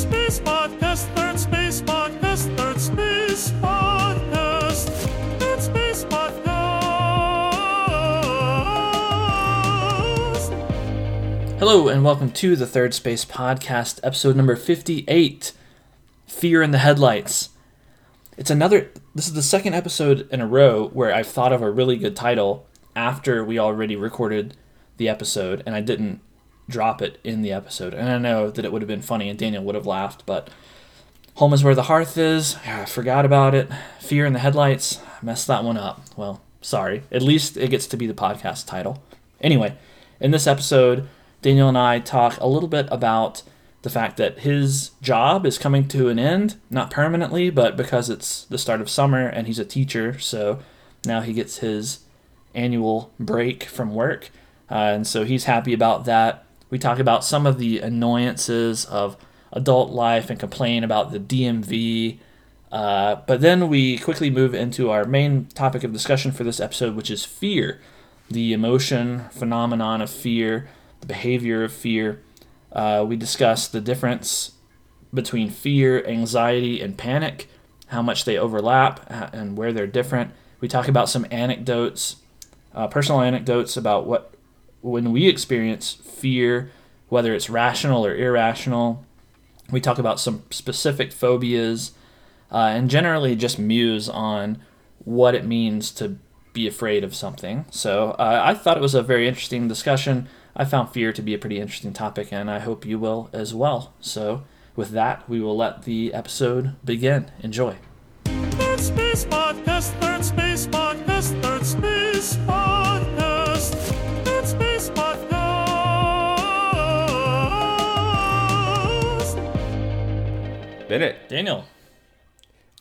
Space Podcast, Third Space Podcast, Third Space Podcast, Third Space Podcast. Hello, and welcome to the Third Space Podcast, episode number 58 Fear in the Headlights. It's another, this is the second episode in a row where I've thought of a really good title after we already recorded the episode and I didn't drop it in the episode. And I know that it would have been funny and Daniel would have laughed, but Home is Where the Hearth Is, I forgot about it. Fear in the Headlights, I messed that one up. Well, sorry. At least it gets to be the podcast title. Anyway, in this episode, Daniel and I talk a little bit about the fact that his job is coming to an end, not permanently, but because it's the start of summer and he's a teacher, so now he gets his annual break from work. Uh, and so he's happy about that. We talk about some of the annoyances of adult life and complain about the DMV. Uh, but then we quickly move into our main topic of discussion for this episode, which is fear the emotion, phenomenon of fear, the behavior of fear. Uh, we discuss the difference between fear, anxiety, and panic, how much they overlap, uh, and where they're different. We talk about some anecdotes, uh, personal anecdotes about what when we experience fear, whether it's rational or irrational. We talk about some specific phobias, uh, and generally just muse on what it means to be afraid of something. So uh, I thought it was a very interesting discussion. I found fear to be a pretty interesting topic, and I hope you will as well. So, with that, we will let the episode begin. Enjoy. Bennett, Daniel.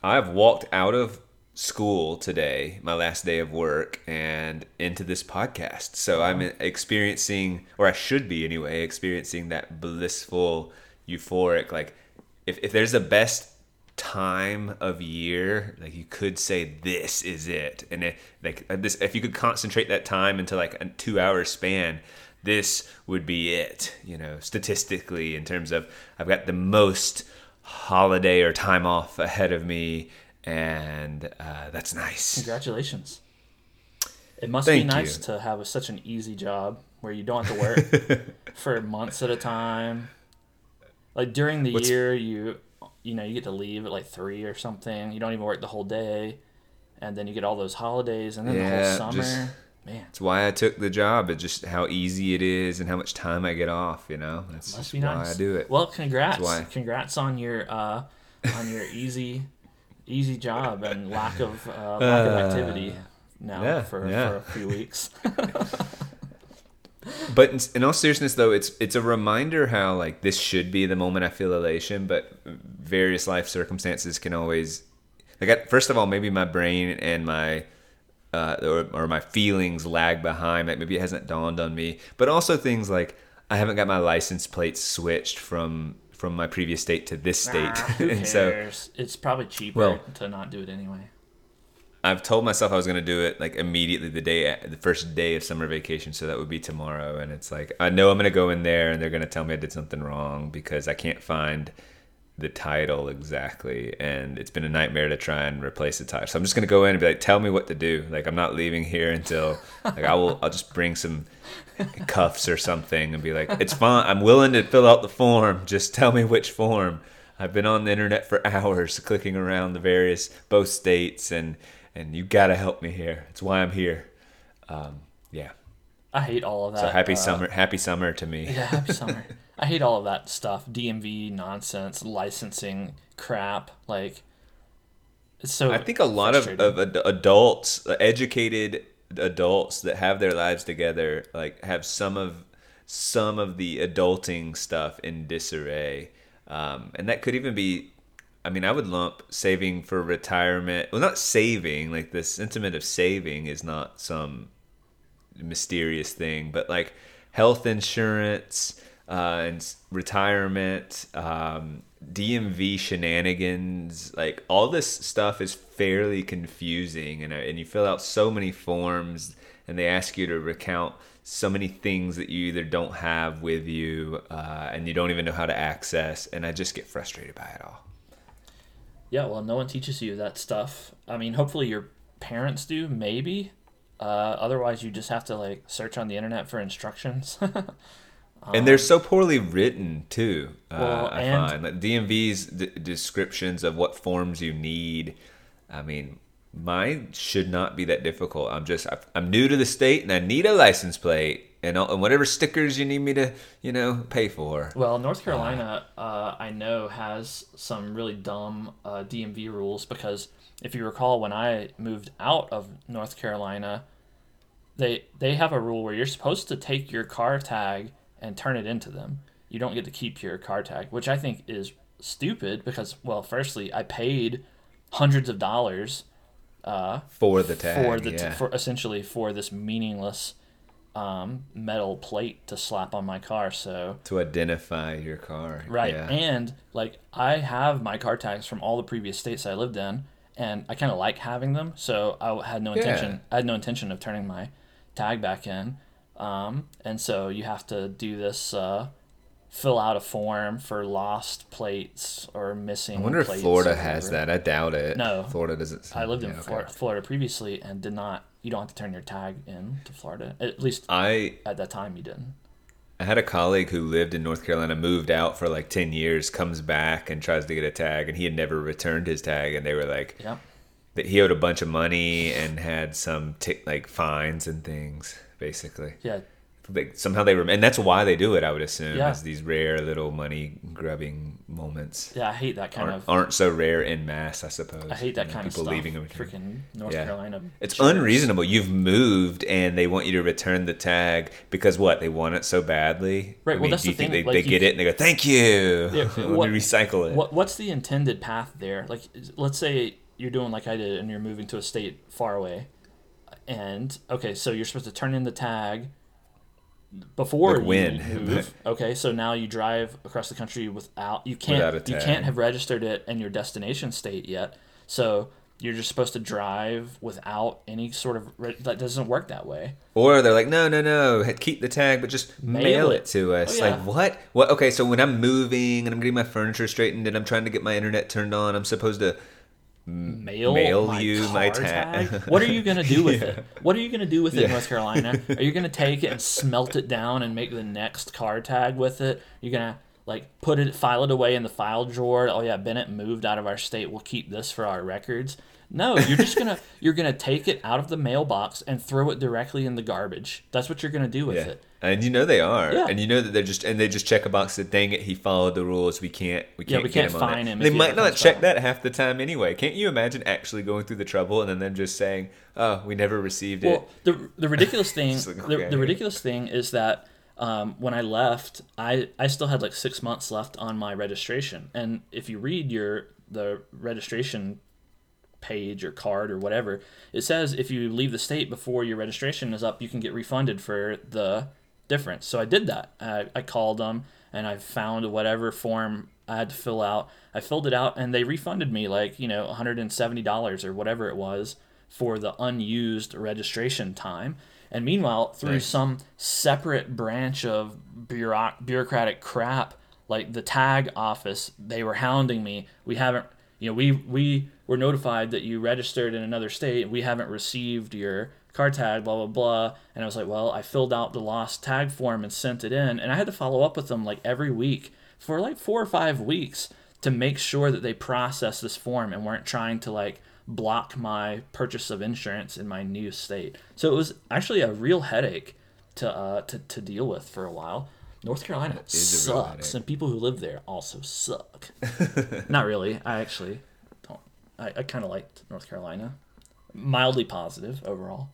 I've walked out of school today, my last day of work, and into this podcast. So I'm experiencing, or I should be anyway, experiencing that blissful, euphoric, like, if, if there's the best time of year, like you could say this is it. And it, like uh, this, if you could concentrate that time into like a two hour span, this would be it, you know, statistically in terms of I've got the most holiday or time off ahead of me and uh, that's nice. Congratulations. It must Thank be nice you. to have a, such an easy job where you don't have to work for months at a time. Like during the What's- year, you you know you get to leave at like three or something. You don't even work the whole day, and then you get all those holidays, and then the whole summer. just- Man, That's why I took the job. It's just how easy it is and how much time I get off. You know, that's must be why nice. I do it. Well, congrats, why. congrats on your uh, on your easy easy job and lack of uh, lack of activity now yeah, for, yeah. for a few weeks. But in, in all seriousness, though, it's it's a reminder how like this should be the moment I feel elation, but various life circumstances can always like. At, first of all, maybe my brain and my uh, or, or my feelings lag behind. Like maybe it hasn't dawned on me. But also things like I haven't got my license plates switched from from my previous state to this state, Ah, who so it's probably cheaper Well- to not do it anyway. I've told myself I was gonna do it like immediately the day the first day of summer vacation, so that would be tomorrow. And it's like I know I'm gonna go in there and they're gonna tell me I did something wrong because I can't find the title exactly, and it's been a nightmare to try and replace the title. So I'm just gonna go in and be like, "Tell me what to do." Like I'm not leaving here until like I will. I'll just bring some cuffs or something and be like, "It's fine. I'm willing to fill out the form. Just tell me which form." I've been on the internet for hours clicking around the various both states and and you gotta help me here. It's why I'm here. Um, yeah. I hate all of that. So happy uh, summer, happy summer to me. Yeah, happy summer. I hate all of that stuff. DMV nonsense, licensing crap. Like, it's so. I think a lot of, of ad- adults, uh, educated adults that have their lives together, like have some of some of the adulting stuff in disarray, um, and that could even be. I mean, I would lump saving for retirement. Well, not saving. Like the sentiment of saving is not some mysterious thing, but like health insurance uh, and retirement, um, DMV shenanigans, like all this stuff is fairly confusing, and and you fill out so many forms, and they ask you to recount so many things that you either don't have with you uh, and you don't even know how to access. And I just get frustrated by it all. Yeah, well, no one teaches you that stuff. I mean, hopefully your parents do, maybe. Uh, otherwise, you just have to like search on the internet for instructions. and they're so poorly written too. Uh, I and- find like DMV's d- descriptions of what forms you need. I mean, mine should not be that difficult. I'm just I'm new to the state and I need a license plate and, all, and whatever stickers you need me to you know pay for. well, North Carolina, uh, I know, has some really dumb uh, DMV rules because if you recall, when I moved out of North Carolina, they they have a rule where you're supposed to take your car tag and turn it into them. You don't get to keep your car tag, which I think is stupid because, well, firstly, I paid hundreds of dollars uh, For the tag, for the t- yeah. for essentially for this meaningless um, metal plate to slap on my car. So to identify your car. right, Yeah. and like I have my car tags from all the previous states I lived in, and I kind of like having them. So I had no intention. Yeah. I had no intention of turning my tag back in. Um, and so you have to do this. Uh, fill out a form for lost plates or missing I wonder if Florida has that. I doubt it. No. Florida doesn't. I lived in yeah, okay. Florida, previously and did not. You don't have to turn your tag in to Florida. At least I at that time, you didn't. I had a colleague who lived in North Carolina, moved out for like 10 years, comes back and tries to get a tag, and he had never returned his tag. And they were like, Yeah. that he owed a bunch of money and had some tick like fines and things, basically. Yeah. Like, somehow they rem- and that's why they do it, I would assume, Yeah. is these rare little money grubbing moments. Yeah. I hate that kind Aren't, of. aren't so rare in mass, I suppose. I hate that You know, kind of people stuff. leaving them. Freaking North Yeah. Carolina. It's jerks. unreasonable. You've moved and they want you to return the tag because what? They want it so badly. Right, I well, mean, that's do you the think thing, they, like, they you get it and they go, "Thank you." Yeah, Let what- me recycle it. What What's the intended path there? Like, let's say you're doing like I did, and you're moving to a state far away, and okay, so you're supposed to turn in the tag before Like you when? move. okay, so now you drive across the country without you can't Without you can't have registered it in your destination state yet. So you're just supposed to drive without any sort of re- that doesn't work that way. Or they're like, "No, no, no, keep the tag, but just mail, Mail it. it. to us." Oh, yeah. Like what? What? Okay, so when I'm moving and I'm getting my furniture straightened and I'm trying to get my internet turned on, I'm supposed to mail, Mail my you car my tag. What are you gonna do with Yeah. it? What are you gonna do with it, Yeah. North Carolina? Are you gonna take it and smelt it down and make the next car tag with it? You're gonna like put it, file it away in the file drawer. Oh yeah, Bennett moved out of our state. We'll keep this for our records. No, you're just gonna you're gonna take it out of the mailbox and throw it directly in the garbage. That's what you're gonna do with Yeah. it. And you know they are, Yeah. and you know that they're just and they just check a box that dang it, he followed the rules. We can't, we can't, yeah, we get can't him fine it. him They might not check that half the time anyway. Can't you imagine actually going through the trouble and then them just saying, "Oh, we never received it." Well, the the ridiculous thing, like, the, the ridiculous thing is that um, when I left, I I still had like six months left on my registration, and if you read your the registration page or card or whatever, it says if you leave the state before your registration is up, you can get refunded for the difference. So I did that. I, I called them and I found whatever form I had to fill out. I filled it out and they refunded me like, you know, $170 or whatever it was for the unused registration time. And meanwhile, through some separate branch of bureauc- bureaucratic crap, like the tag office, they were hounding me. We haven't, you know, we we were notified that you registered in another state. We haven't received your car tag, blah blah blah. And I was like, well, I filled out the lost tag form and sent it in, and I had to follow up with them like every week for like four or five weeks to make sure that they processed this form and weren't trying to like block my purchase of insurance in my new state. So it was actually a real headache to uh, to, to deal with for a while. North Carolina is a real sucks, and people who live there also suck. Not really. I actually. I, I kind of liked North Carolina. Mildly positive overall.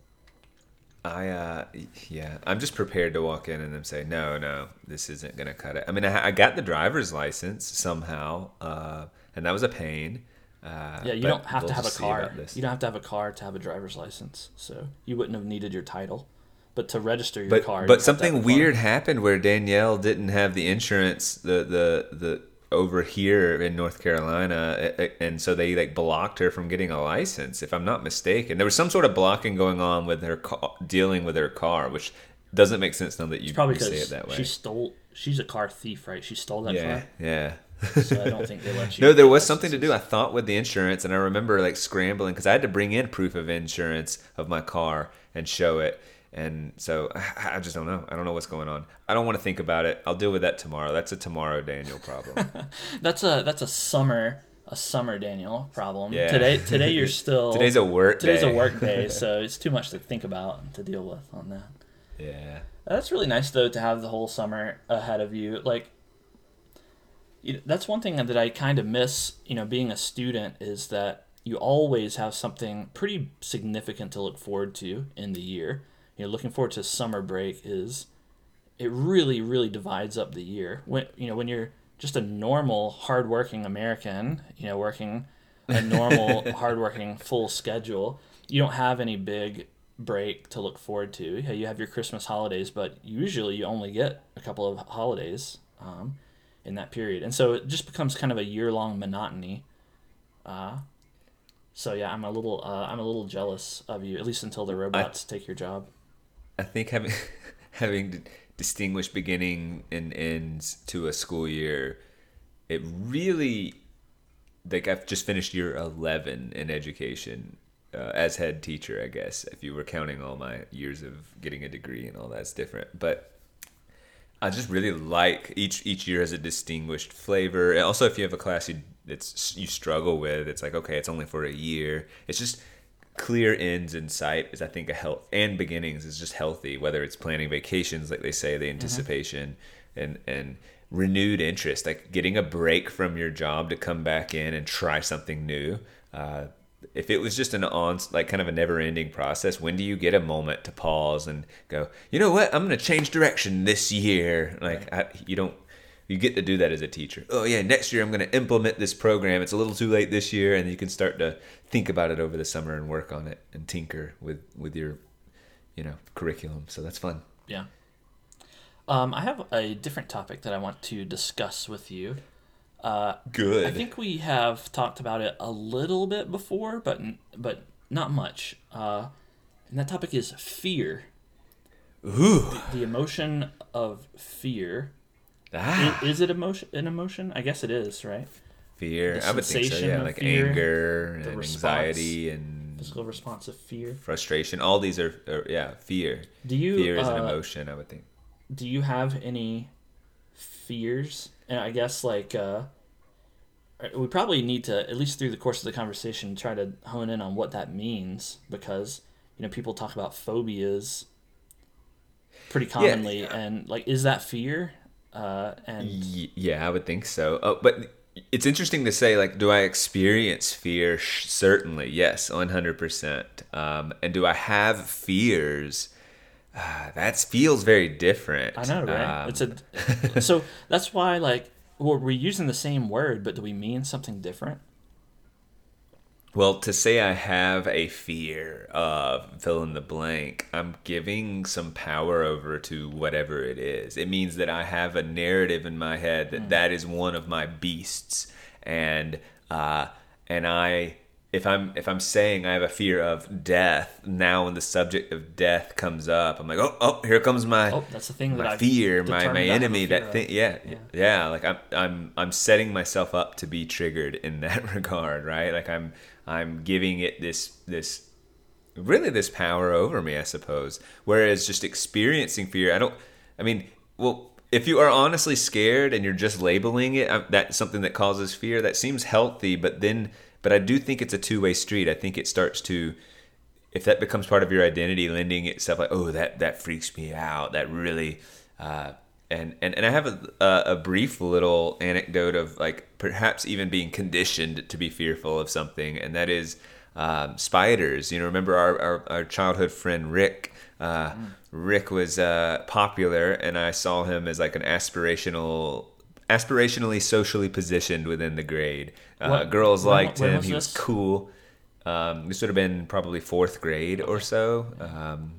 I uh yeah, I'm just prepared to walk in and them say, "No, no, this isn't gonna cut it." I mean, I, I got the driver's license somehow, uh, and that was a pain. Uh, Yeah, you don't have we'll to have a car. You don't have to have a car to have a driver's license, so you wouldn't have needed your title. But to register your but car, but something weird happened where Danielle didn't have the insurance, the the the over here in North Carolina, and so they like blocked her from getting a license, if I'm not mistaken. There was some sort of blocking going on with her ca- dealing with her car, which doesn't make sense now that you, Probably you say it that way. she stole. She's a car thief, right? She stole that yeah, car, yeah. so I don't think they let you. No, there was something to do. I thought with the insurance, and I remember like scrambling because I had to bring in proof of insurance of my car and show it. And so I just don't know. I don't know what's going on. I don't want to think about it. I'll deal with that tomorrow. That's a tomorrow Daniel problem. That's a that's a summer a summer Daniel problem. Yeah. Today today you're still Today's a work day. today's day. a work day, so it's too much to think about and to deal with on that. yeah. That's really nice though to have the whole summer ahead of you. Like you that's one thing that I kind of miss, you know, being a student is that you always have something pretty significant to look forward to in the year. You know, looking forward to summer break is it really really divides up the year. When you know, when you're just a normal hardworking American, you know, working a normal hardworking full schedule, you don't have any big break to look forward to. Yeah, you have your Christmas holidays, but usually you only get a couple of holidays um, in that period, and so it just becomes kind of a year long monotony. Uh, so yeah, I'm a little uh, I'm a little jealous of you, at least until the robots take your job. I think having having to distinguish beginning and ends to a school year, it really like I've just finished year eleven in education uh, as head teacher. I guess if you were counting all my years of getting a degree and all that's different, but. I just really like each each year has a distinguished flavor. And also, if you have a class you it's you struggle with, it's like okay, it's only for a year. It's just clear ends in sight is I think a health and beginnings is just healthy. Whether it's planning vacations, like they say, the anticipation and and renewed interest, like getting a break from your job to come back in and try something new. Uh, if it was just an on like kind of a never ending process, when do you get a moment to pause and go, you know what, I'm gonna change direction this year? Like I, you don't you get to do that as a teacher. Oh yeah, next year I'm going to implement this program. It's a little too late this year, and you can start to think about it over the summer and work on it and tinker with with your, you know, curriculum. So that's fun. Yeah. Um, I have a different topic that I want to discuss with you. Uh, Good. I think we have talked about it a little bit before, but but not much. Uh, and that topic is fear. Ooh. The emotion of fear. Ah, I- Is it emotion? An emotion? I guess it is, right? Fear. the I would think so. Yeah, like fear, anger and response. anxiety and Physical response of fear. frustration. All these are, are yeah, fear. Do you Fear is an uh, emotion. I would think. do you have any fears and i guess like uh we probably need to at least through the course of the conversation try to hone in on what that means because you know people talk about phobias pretty commonly and like is that fear uh and Y- yeah, I would think so. Oh, but it's interesting to say, like, do I experience fear? Certainly, yes, one hundred percent. Um, and do I have fears? Uh, that feels very different. i know right Um, it's a so that's why like well, we're using the same word but do we mean something different Well, to say I have a fear of fill in the blank, I'm giving some power over to whatever it is. It means that I have a narrative in my head that that is one of my beasts, and uh, and I if I'm if I'm saying I have a fear of death now, when the subject of death comes up, I'm like, oh, oh, here comes my oh that's the thing my fear, my, my determined I have a enemy, that thing. Yeah, Yeah. yeah, Like I'm, I'm, I'm setting myself up to be triggered in that regard, right? Like I'm, I'm giving it this, this, really this power over me, I suppose. Whereas just experiencing fear, I don't. I mean, well, if you are honestly scared and you're just labeling it, uh, that's something that causes fear. That seems healthy, but then, but I do think it's a two way street. I think it starts to if that becomes part of your identity, lending itself like, oh, that that freaks me out. That really, uh, and and and I have a a brief little anecdote of like perhaps even being conditioned to be fearful of something, and that is um, spiders. You know, remember our our, our childhood friend Rick. Uh, Rick was uh, popular, and I saw him as like an aspirational. Aspirationally, socially positioned within the grade. Uh, girls when- liked when him. was he was cool. Um, this would have been probably fourth grade or so, um,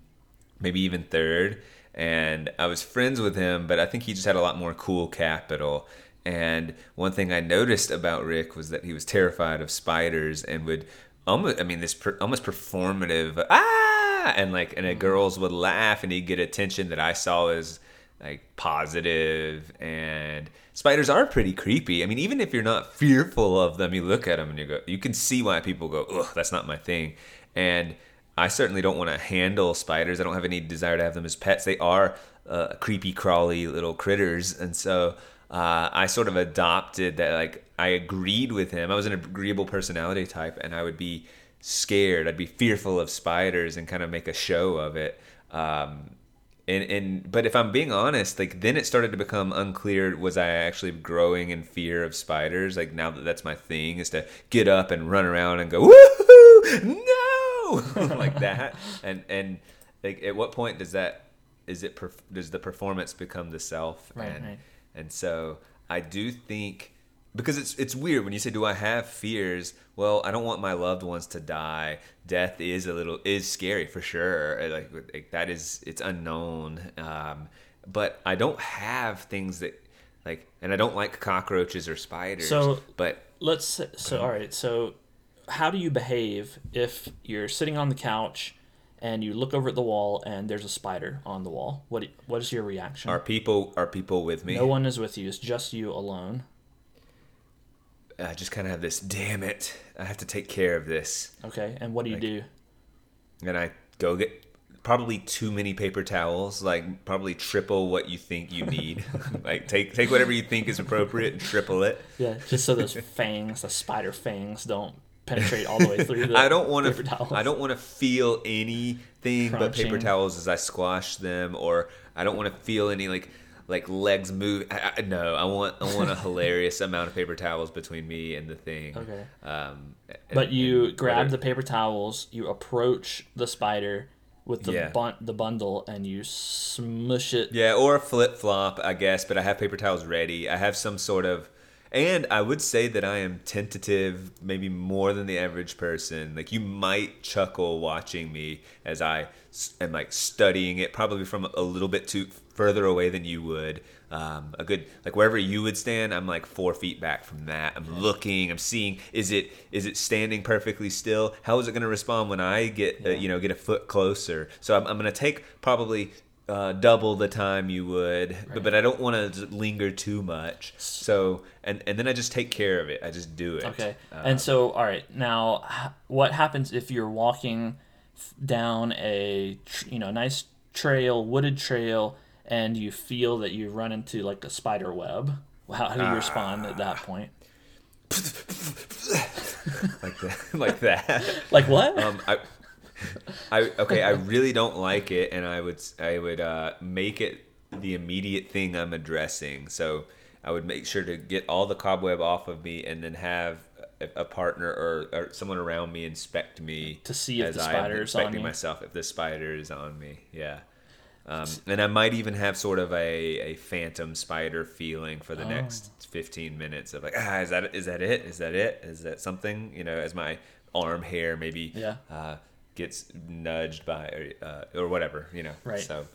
maybe even third. And I was friends with him, but I think he just had a lot more cool capital. And one thing I noticed about Rick was that he was terrified of spiders and would almost, I mean, this per, almost performative, ah, and like, and the girls would laugh and he'd get attention that I saw as like positive and spiders are pretty creepy. I mean, even if you're not fearful of them, you look at them and you go, you can see why people go, ugh, that's not my thing. And I certainly don't want to handle spiders. I don't have any desire to have them as pets. They are uh, creepy, crawly little critters, and so uh, I sort of adopted that. Like I agreed with him. I was an agreeable personality type, and I would be scared. I'd be fearful of spiders and kind of make a show of it. Um, and and but if I'm being honest, like then it started to become unclear. Was I actually growing in fear of spiders? Like now that that's my thing is to get up and run around and go woohoo no like that. And and like at what point does that is it perf- does the performance become the self? Right, and right. And so I do think because it's it's weird when you say do I have fears? Well, I don't want my loved ones to die. Death is a little is scary for sure. Like, like that is it's unknown. Um, but I don't have things that like and I don't like cockroaches or spiders. So- but Let's so all right. So how do you behave if you're sitting on the couch and you look over at the wall and there's a spider on the wall? What what is your reaction? are people are people with me? no one is with you. It's just you alone. I just kind of have this. Damn it! I have to take care of this. Okay. And what do you Like- do? and I go get probably too many paper towels, like probably triple what you think you need. like take take whatever you think is appropriate and triple it. Yeah, just so those fangs, the spider fangs, don't penetrate all the way through the I don't want paper to towels. I don't want to feel anything but paper towels as I squash them or I don't want to feel any like like legs move. I, I, no, I want I want a hilarious amount of paper towels between me and the thing. Okay. Um, But you grab the paper towels, you approach the spider with the Yeah. bun- the bundle, and you smush it. Yeah, or a flip flop, I guess, but I have paper towels ready. I have some sort of. And I would say that I am tentative, maybe more than the average person. Like, you might chuckle watching me as I am like studying it, probably from a little bit too further away than you would. Um, a good like wherever you would stand, I'm like four feet back from that. I'm looking, I'm seeing. Is it is it standing perfectly still? How is it going to respond when I get uh, you know get a foot closer? So I'm, I'm going to take probably uh, double the time you would, but, but I don't want to linger too much. So and and then I just take care of it. I just do it. Okay. Uh, and so, all right. Now, what happens if you're walking down a you know nice trail, wooded trail, and you feel that you run into like a spider web? How, how do you respond at Ah. that point? like that, like that. Like what? Um, I, I okay. I really don't like it, and I would I would uh, make it the immediate thing I'm addressing. So I would make sure to get all the cobweb off of me, and then have a, a partner or, or someone around me inspect me To see if the spider is on inspecting myself if the spider is on me. Yeah. Um, and I might even have sort of a, a phantom spider feeling for the Oh. next 15 minutes of like, ah, is that is that it? Is that it? Is that something? You know, as my arm hair maybe Yeah. uh, gets nudged by or, uh, or whatever, you know. Right. So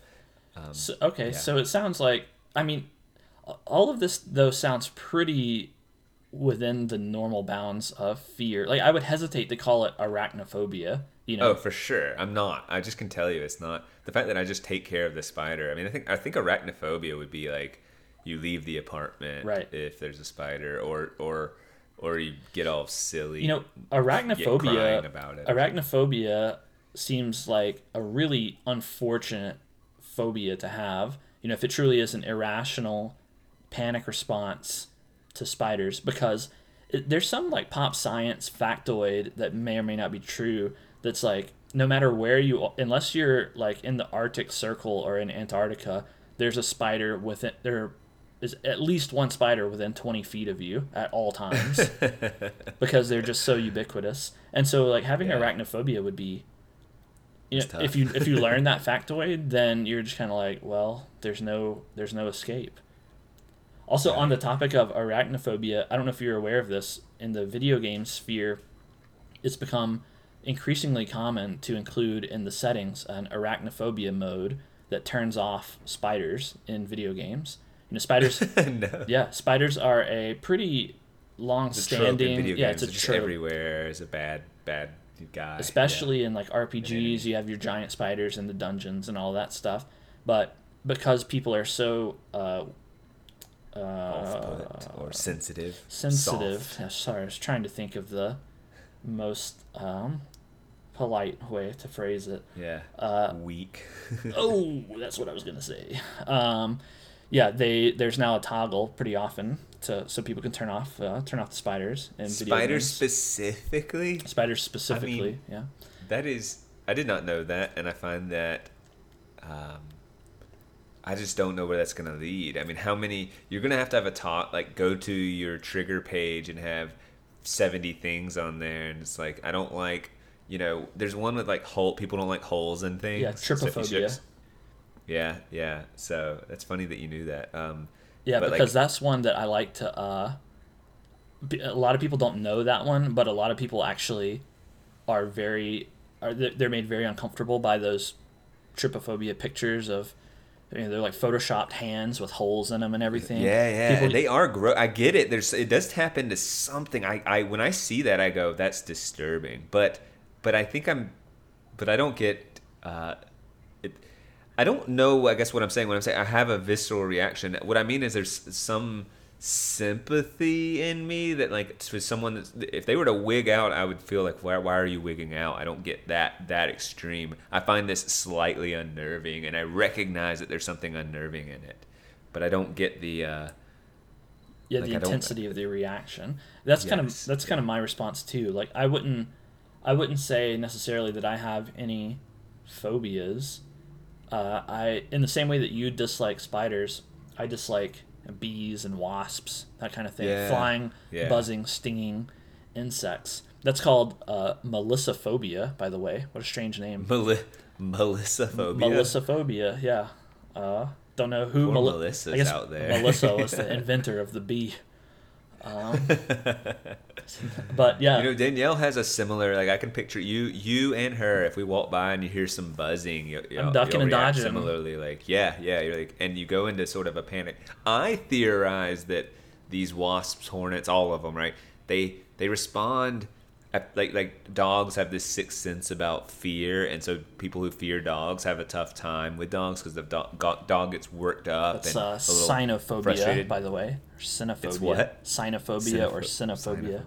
um, So, okay, yeah. so it sounds like I mean, all of this though sounds pretty within the normal bounds of fear. Like I would hesitate to call it arachnophobia. You know, Oh, for sure. I'm not. I just can tell you it's not. The fact that I just take care of the spider. I mean, I think I think arachnophobia would be like you leave the apartment Right. if there's a spider or or or you get all silly. you know, arachnophobia. about it. Arachnophobia seems like a really unfortunate phobia to have. You know, if it truly is an irrational panic response to spiders, because it, there's some like pop science factoid that may or may not be true. That's like no matter where you, unless you're like in the Arctic Circle or in Antarctica, there's a spider within there. Is at least one spider within 20 feet of you at all times because they're just so ubiquitous. And so like having Yeah. arachnophobia would be you know, if you if you learn that factoid, then you're just kind of like, well, there's no there's no escape. Also, on the topic of arachnophobia, I don't know if you're aware of this in the video game sphere. It's become increasingly common to include in the settings an arachnophobia mode that turns off spiders in video games. You know, spiders. no. yeah, spiders are a pretty It's a trope in long-standing. video Yeah, it's a trope. everywhere. Is a bad, bad guy. especially in like RPGs, you have your giant spiders in the dungeons and all that stuff. But because people are so uh, yeah. off-put or sensitive. sensitive, yeah, sorry, I was trying to think of the most um, polite way to phrase it. Yeah. Uh, Weak. oh, that's what I was gonna say. Um, yeah, they there's now a toggle pretty often to so people can turn off uh, turn off the spiders video Spiders specifically. spiders specifically. yeah. That is, I did not know that, and I find that, um, I just don't know where that's gonna lead. I mean, how many? You're gonna have to have a talk, like go to your trigger page and have seventy things on there, and it's like I don't like, you know, there's one with like hole. People don't like holes and things. Yeah, So trypophobia. should- yeah, yeah. So that's funny that you knew that. Um, Yeah, But, like- because that's one that I like to. Uh, a lot of people don't know that one, but a lot of people actually are very are they're they're made very uncomfortable by those trypophobia pictures of. You know, they're like photoshopped hands with holes in them and everything. Yeah, yeah, People- they are gross. I get it. There's it does tap into something. I, I when I see that, I go, that's disturbing. But but I think I'm, but I don't get. Uh, it, I don't know. I guess what I'm saying. When I'm saying I have a visceral reaction. What I mean is there's some sympathy in me that like to someone that's, if they were to wig out i would feel like why, why are you wigging out? I don't get that that extreme. I find this slightly unnerving and i recognize that there's something unnerving in it. But i don't get the uh yeah Like, the I intensity of the reaction. That's kind of Yes, that's kind of my response too. Like i wouldn't i wouldn't say necessarily that i have any phobias uh, i in the same way that you dislike spiders i dislike bees and wasps that kind of thing Yeah, flying yeah. buzzing stinging insects that's called uh, melissophobia by the way what a strange name Meli- Melissa phobia. melissophobia yeah uh, don't know who Meli- Melissas I guess out there. Melissa was the inventor of the bee. Um, but yeah, You know, Danielle has a similar. Like I can picture you, you and her. If we walk by and you hear some buzzing, you, you I'm ducking and dodging. Similarly, like yeah, yeah, you're like, and you go into sort of a panic. I theorize that these wasps, hornets, all of them, right? They they respond. Like like dogs have this sixth sense about fear, and so people who fear dogs have a tough time with dogs because the dog, dog gets worked up It's uh, a cynophobia, frustrated. by the way, or cynophobia. It's what? Cynophobia or Cynopho- cynophobia.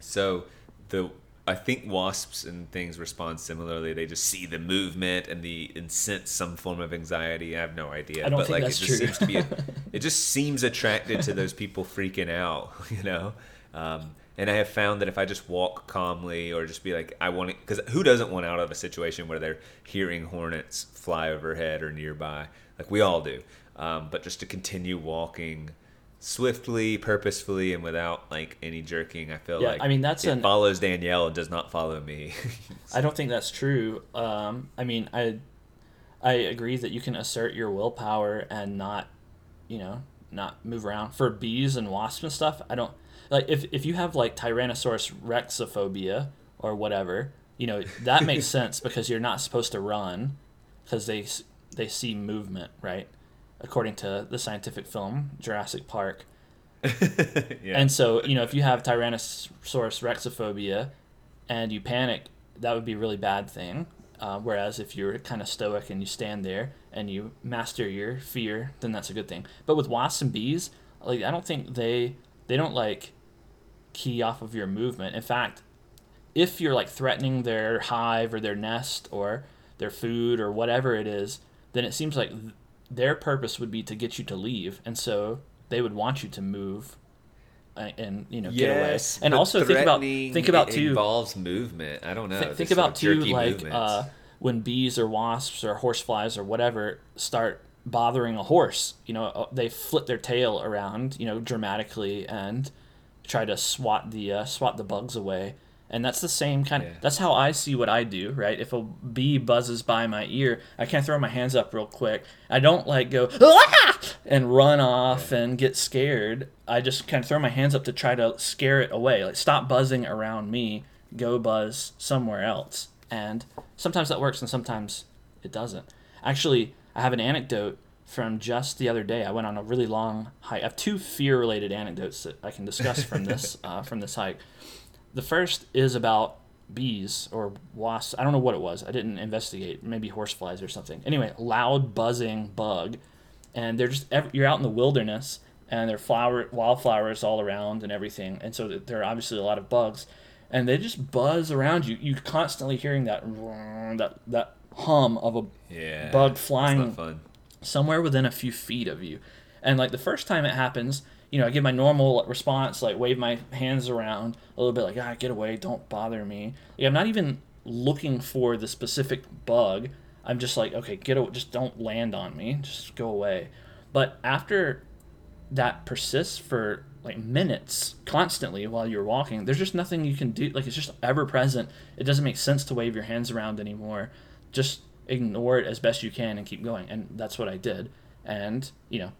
So the I think wasps and things respond similarly. They just see the movement and the and sense some form of anxiety. I have no idea, I don't but think like that's it just true. seems to be. it just seems attracted to those people freaking out, you know. Um, and I have found that if I just walk calmly or just be like, I want to, because who doesn't want out of a situation where they're hearing hornets fly overhead or nearby? Like we all do. Um, but just to continue walking swiftly, purposefully, and without like any jerking, I feel Yeah, like I mean, that's it an- follows Danielle and does not follow me. I don't think that's true. Um, I mean, I I agree that you can assert your willpower and not, you know, not move around for bees and wasps and stuff. I don't like if if you have like Tyrannosaurus rexophobia or whatever. You know that makes sense because you're not supposed to run because they they see movement, right? According to the scientific film Jurassic Park. yeah. And so, you know, if you have Tyrannosaurus rexophobia and you panic, that would be a really bad thing. Uh, whereas if you're kind of stoic and you stand there and you master your fear, then that's a good thing. But with wasps and bees, like I don't think they they don't like key off of your movement. In fact, if you're like threatening their hive or their nest or their food or whatever it is, then it seems like th- their purpose would be to get you to leave, and so they would want you to move and you know get away. yes, And also think about think about too involves movement. I don't know. Th- think about too like uh, when bees or wasps or horseflies or whatever start bothering a horse you know uh, they flip their tail around you know dramatically and try to swat the uh, swat the bugs away and that's the same kind of Yeah. that's how i see what i do right if a bee buzzes by my ear i can't throw my hands up real quick i don't like go "Ah!" and run off and get scared i just kind of throw my hands up to try to scare it away like stop buzzing around me go buzz somewhere else and sometimes that works and sometimes it doesn't actually i have an anecdote from just the other day. I went on a really long hike. I have two fear-related anecdotes that I can discuss from this uh, from this hike. The first is about bees or wasps. I don't know what it was. I didn't investigate. Maybe horseflies or something. Anyway, loud buzzing bug, and they're just you're out in the wilderness and there are flower wildflowers all around and everything, and so there are obviously a lot of bugs, and they just buzz around you. You're constantly hearing that that that hum of a Yeah. bug flying somewhere within a few feet of you. And like the first time it happens, you know, I give my normal response, like wave my hands around a little bit, like, ah, get away, don't bother me. Like, I'm not even looking for the specific bug. I'm just like, okay, get away, just don't land on me, just go away. But after that persists for like minutes constantly while you're walking, there's just nothing you can do. Like, it's just ever present. It doesn't make sense to wave your hands around anymore. Just ignore it as best you can and keep going. And that's what I did. And, you know,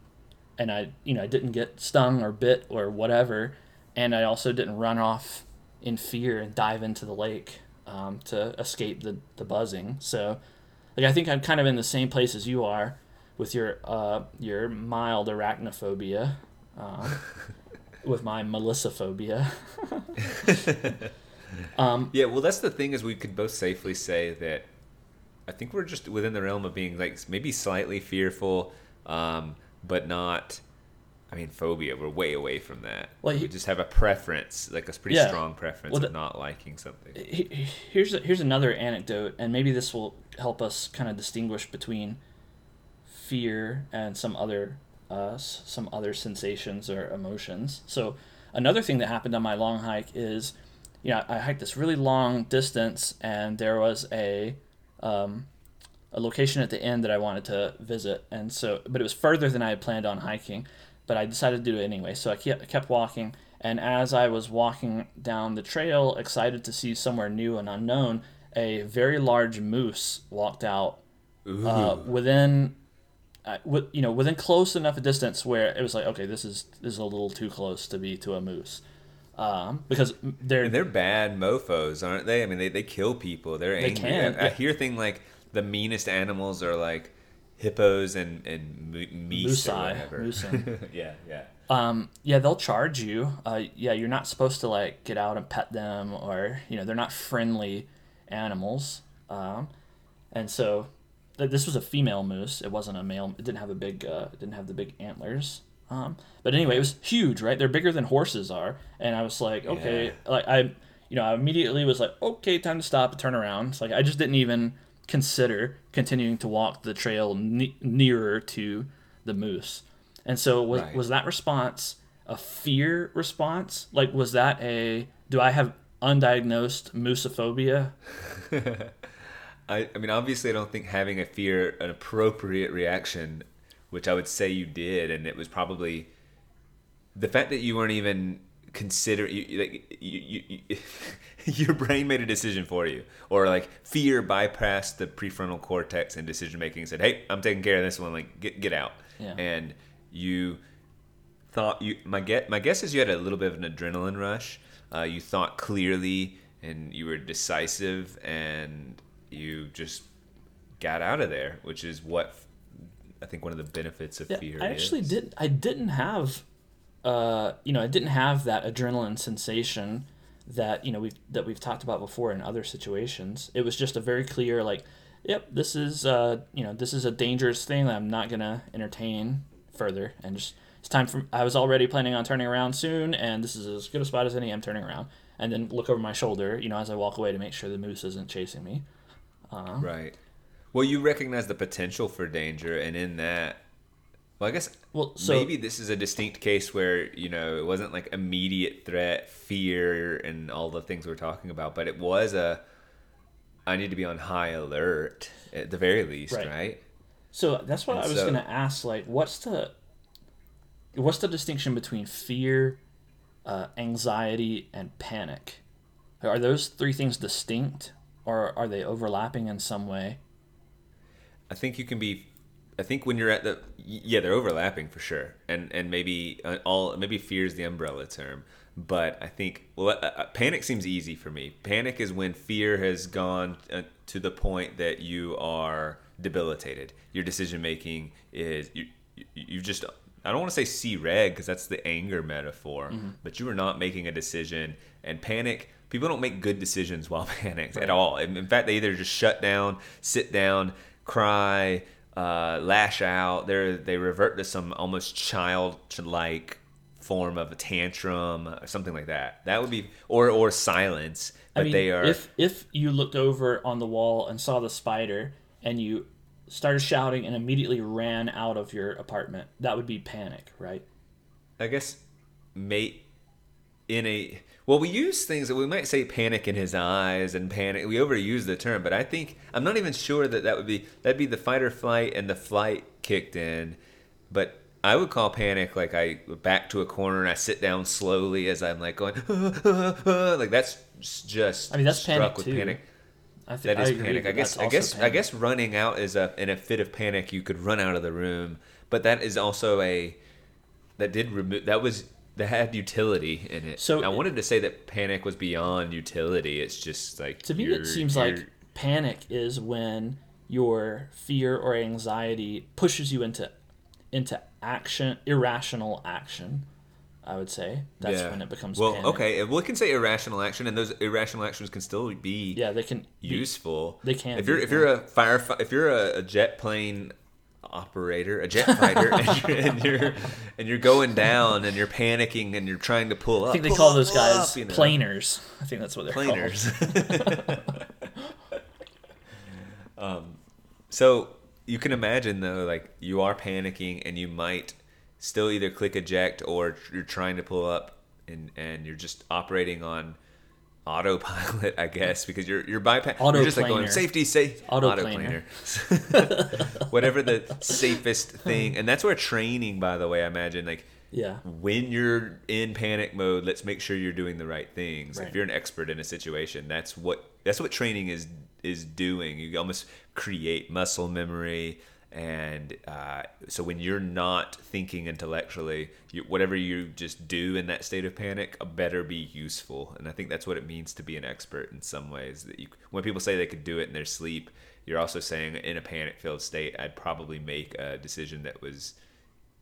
and I, you know, I didn't get stung or bit or whatever, and I also didn't run off in fear and dive into the lake um, to escape the, the buzzing. So, like, I think I'm kind of in the same place as you are with your uh, your mild arachnophobia, uh, with my melissophobia. Yeah, well, that's the thing is we could both safely say that I think we're just within the realm of being like maybe slightly fearful, um, but not. I mean, phobia. We're way away from that. Well, we just have a preference, like a pretty Yeah. strong preference Well, of not liking something. He- he- here's here's another anecdote, and maybe this will help us kind of distinguish between fear and some other uh, some other sensations or emotions. So another thing that happened on my long hike is, you know, I hiked this really long distance, and there was a um, a location at the end that I wanted to visit, and so but it was further than I had planned on hiking, but I decided to do it anyway. So I kept kept walking, and as I was walking down the trail, excited to see somewhere new and unknown, a very large moose walked out uh, within. Uh, with, you know, within close enough a distance where it was like, okay, this is this is a little too close to be to a moose, um, because they're And they're bad mofos, aren't they? I mean, they, they kill people. They're They angry. can, I, I hear thing like the meanest animals are like hippos and and meese or whatever. yeah, yeah. Um, yeah, they'll charge you. Uh, yeah, you're not supposed to like get out and pet them, or you know, they're not friendly animals. Um, and so, th- this was a female moose. It wasn't a male. It didn't have a big. Uh, it didn't have the big antlers. Um, but anyway, it was huge, right? They're bigger than horses are. And I was like, okay, like I, you know, I immediately was like, okay, time to stop turn around. It's like I just didn't even consider continuing to walk the trail ne- nearer to the moose. And so was Right. was that response a fear response? Like was that a do I have undiagnosed moosophobia? I, I mean, obviously, I don't think having a fear an appropriate reaction, which I would say you did, and it was probably the fact that you weren't even consider you, like you, you, you your brain made a decision for you, or like fear bypassed the prefrontal cortex and decision making and said, "Hey, I'm taking care of this one. Like, get get out." Yeah. And you thought you my get my guess is you had a little bit of an adrenaline rush. Uh, you thought clearly and you were decisive and you just got out of there, which is what I think one of the benefits of Yeah, fear I actually is. did. I didn't have, uh, you know, I didn't have that adrenaline sensation that you know we've that we've talked about before in other situations. It was just a very clear like, yep, this is uh, you know, this is a dangerous thing that I'm not gonna entertain further, and just it's time for. I was already planning on turning around soon, and this is as good a spot as any. I'm turning around, and then look over my shoulder, you know, as I walk away to make sure the moose isn't chasing me. Right. Well, you recognize the potential for danger, and in that, well, I guess Well, so maybe this is a distinct case where you know it wasn't like immediate threat, fear, and all the things we're talking about, but it was a. I need to be on high alert at the very least, Right. right? So that's what And I was so- gonna ask. Like, what's the what's the distinction between fear, uh, anxiety, and panic? Are those three things distinct, or are they overlapping in some way? I think you can be. I think when you're at the yeah, they're overlapping for sure, and and maybe uh, all maybe fear is the umbrella term, but I think well, uh, uh, panic seems easy for me. Panic is when fear has gone uh, to the point that you are debilitated. Your decision making is you you just I don't want to say see red because that's the anger metaphor, but you are not making a decision and panic. People don't make good decisions while panicked at all. In fact, they either just shut down, sit down, cry, uh, lash out. They they revert to some almost childlike form of a tantrum or something like that. That would be or or silence. But I mean, they are if if you looked over on the wall and saw the spider and you started shouting and immediately ran out of your apartment, that would be panic, right? I guess mate in a well we use things that we might say panic in his eyes and panic we overuse the term but i think i'm not even sure that that would be that'd be the fight or flight and the flight kicked in but i would call panic like i back to a corner and i sit down slowly as i'm like going like that's just I mean, that's struck panic with too. panic I think that is I panic. I guess. I guess. I guess running out is a in a fit of panic. You could run out of the room, but that is also a that did remove that was that had utility in it. So- I wanted to say that panic was beyond utility. It's just like To me, it seems like panic is when your fear or anxiety pushes you into into action, irrational action. I would say that's Yeah. when it becomes well. panic. Okay, well, we can say irrational action, and those irrational actions can still be Yeah, they can be- useful. they can If be, you're if you're a fire if you're a jet plane operator, a jet fighter, and, you're, and you're and you're going down and you're panicking and you're trying to pull up. I think they pull call up, those guys up, you know. planers. I think that's what they're called. planers. um, so you can imagine though, like you are panicking and you might still either click eject or you're trying to pull up and and you're just operating on autopilot, I guess, because you're you're bypass. You're just like going safety, safe, Autoplaner. autoplaner. Whatever the safest thing, and that's where training, by the way, I imagine like Yeah. when you're in panic mode, let's make sure you're doing the right things. Right. If you're an expert in a situation, that's what that's what training is is doing. You almost create muscle memory, and uh, so when you're not thinking intellectually, you, whatever you just do in that state of panic better be useful. And I think that's what it means to be an expert in some ways. That you, when people say they could do it in their sleep, you're also saying in a panic-filled state, I'd probably make a decision that was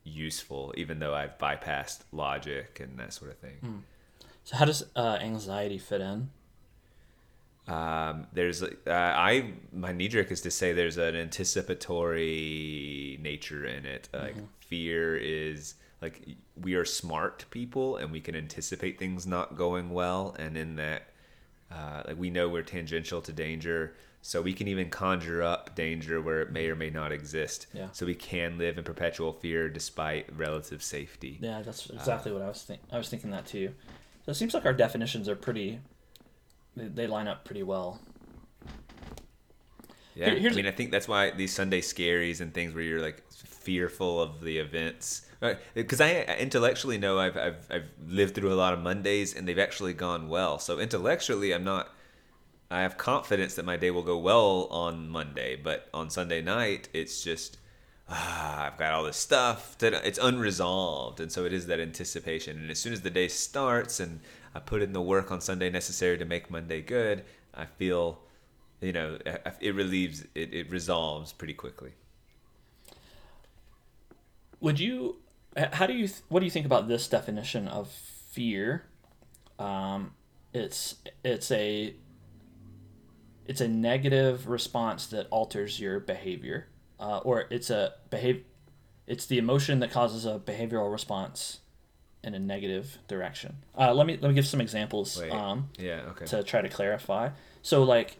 useful, even though I've bypassed logic and that sort of thing. So how does uh, anxiety fit in? Um, there's, uh, I my knee jerk is to say there's an anticipatory nature in it. Like fear is like we are smart people and we can anticipate things not going well, and in that, uh, like we know we're tangential to danger. So we can even conjure up danger where it may or may not exist. Yeah. So we can live in perpetual fear despite relative safety. Yeah, that's exactly what I was think. I was thinking that too. So it seems like our definitions are pretty. They, line up pretty well. Yeah, Here- I mean, I think that's why these Sunday scaries and things where you're like fearful of the events, because I I intellectually know I've, I've I've lived through a lot of Mondays and they've actually gone well. So intellectually, I'm not. I have confidence that my day will go well on Monday, but on Sunday night, it's just ah, I've got all this stuff that it's unresolved, and so it is that anticipation. And as soon as the day starts and I put in the work on Sunday necessary to make Monday good, I feel, you know, it relieves, it, it resolves pretty quickly. Would you? How do you? What do you think about this definition of fear? Um, it's it's a it's a negative response that alters your behavior, uh, or it's a behave. It's the emotion that causes a behavioral response in a negative direction. Uh, let me let me give some examples. Um, yeah, okay. to try to clarify. So like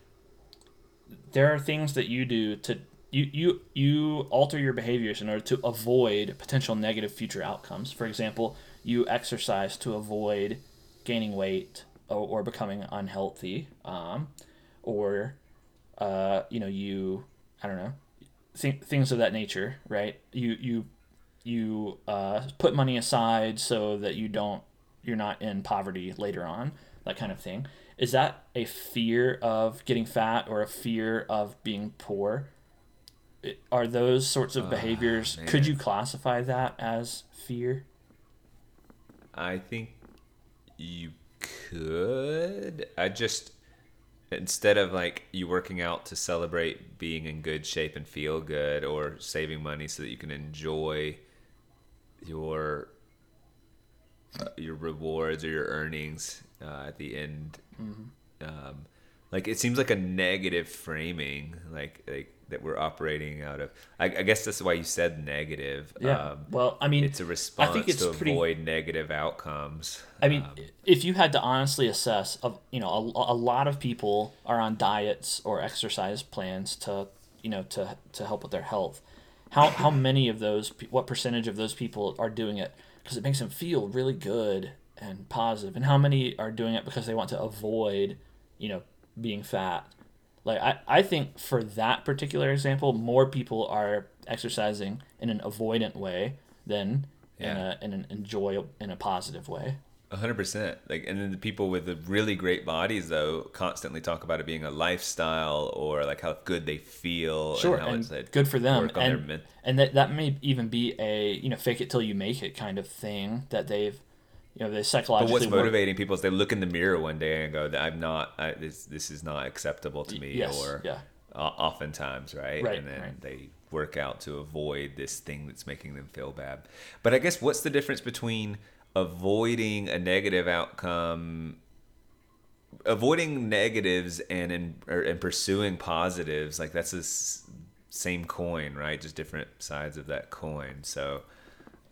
there are things that you do to you you you alter your behaviors in order to avoid potential negative future outcomes. For example, you exercise to avoid gaining weight or, or becoming unhealthy, um, or uh, you know you I don't know th- things of that nature, right? You you you uh, put money aside so that you don't you're not in poverty later on, that kind of thing. Is that a fear of getting fat or a fear of being poor? Are those sorts of behaviors? Could you classify that as fear? I think you could. I just, instead of like you working out to celebrate being in good shape and feel good or saving money so that you can enjoy your uh, your rewards or your earnings uh, at the end um, like it seems like a negative framing like like that we're operating out of i, I guess that's why you said negative Yeah. um, well, I mean, it's a response I think it's to pretty. avoid negative outcomes I mean, Um, if you had to honestly assess, of you know, a, a lot of people are on diets or exercise plans to, you know, to to help with their health. How how many of those, what percentage of those people are doing it because it makes them feel really good and positive, and how many are doing it because they want to avoid, you know, being fat? Like I, I think for that particular example, more people are exercising in an avoidant way than in a in an enjoy in a positive way. Hundred percent. Like, and then the people with the really great bodies, though, constantly talk about it being a lifestyle or like how good they feel. Sure, how and it's, like, good for them, work on their and and that that may even be a you know fake it till you make it kind of thing that they've you know they psychologically. But what's work- motivating people is they look in the mirror one day and go, "I'm not. I, this this is not acceptable to me." yes, or yeah. o- oftentimes, right? Right, And then right. they work out to avoid this thing that's making them feel bad. But I guess what's the difference between avoiding a negative outcome? Avoiding negatives and in or, and pursuing positives, like that's the s- same coin, right? Just different sides of that coin. So,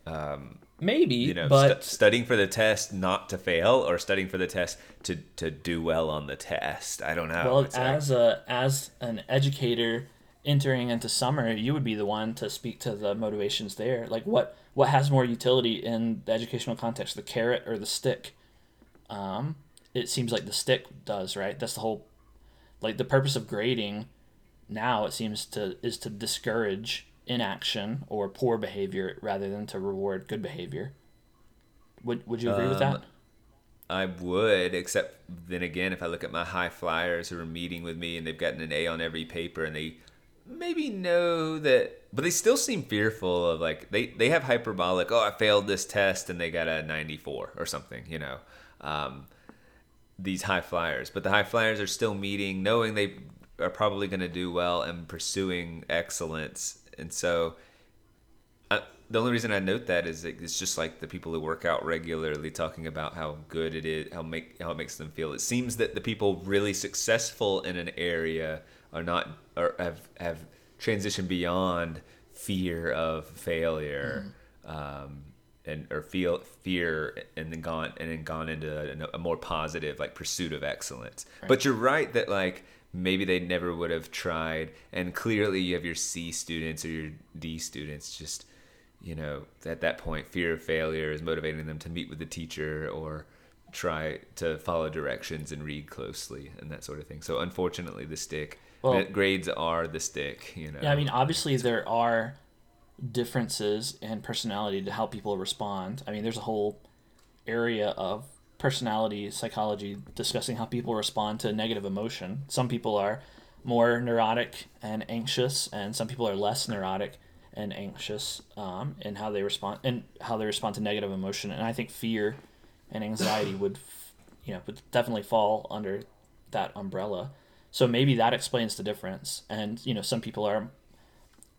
um, maybe, you know, but stu- studying for the test not to fail, or studying for the test to to do well on the test. I don't know. well, It's like- as a as an educator entering into summer, you would be the one to speak to the motivations there. Like what what has more utility in the educational context, the carrot or the stick? Um, it seems like the stick does, right? That's the whole like the purpose of grading now it seems to is to discourage inaction or poor behavior rather than to reward good behavior. Would would you agree with Um, that? I would, except then again, if I look at my high flyers who are meeting with me and they've gotten an A on every paper and they maybe know that, but they still seem fearful of like, they, they have hyperbolic, oh, I failed this test and they got a 94 or something, you know, um, these high flyers. But the high flyers are still meeting, knowing they are probably going to do well and pursuing excellence. And so, I, the only reason I note that is it's just like the people who work out regularly talking about how good it is, how make how it makes them feel. It seems that the people really successful in an area are not or have have transitioned beyond fear of failure. Um, and or feel fear and then gone and then gone into a, a more positive like pursuit of excellence. But you're right that like maybe they never would have tried and clearly you have your C students or your D students just you know at that point fear of failure is motivating them to meet with the teacher or try to follow directions and read closely and that sort of thing. So unfortunately the stick Well- grades are the stick, you know. Yeah, I mean, obviously there are differences in personality to how people respond. I mean, there's a whole area of personality psychology discussing how people respond to negative emotion. Some people are more neurotic and anxious, and some people are less neurotic and anxious um, in how they respond and how they respond to negative emotion. And I think fear and anxiety would, you know, would definitely fall under that umbrella. So maybe that explains the difference. And you know, some people are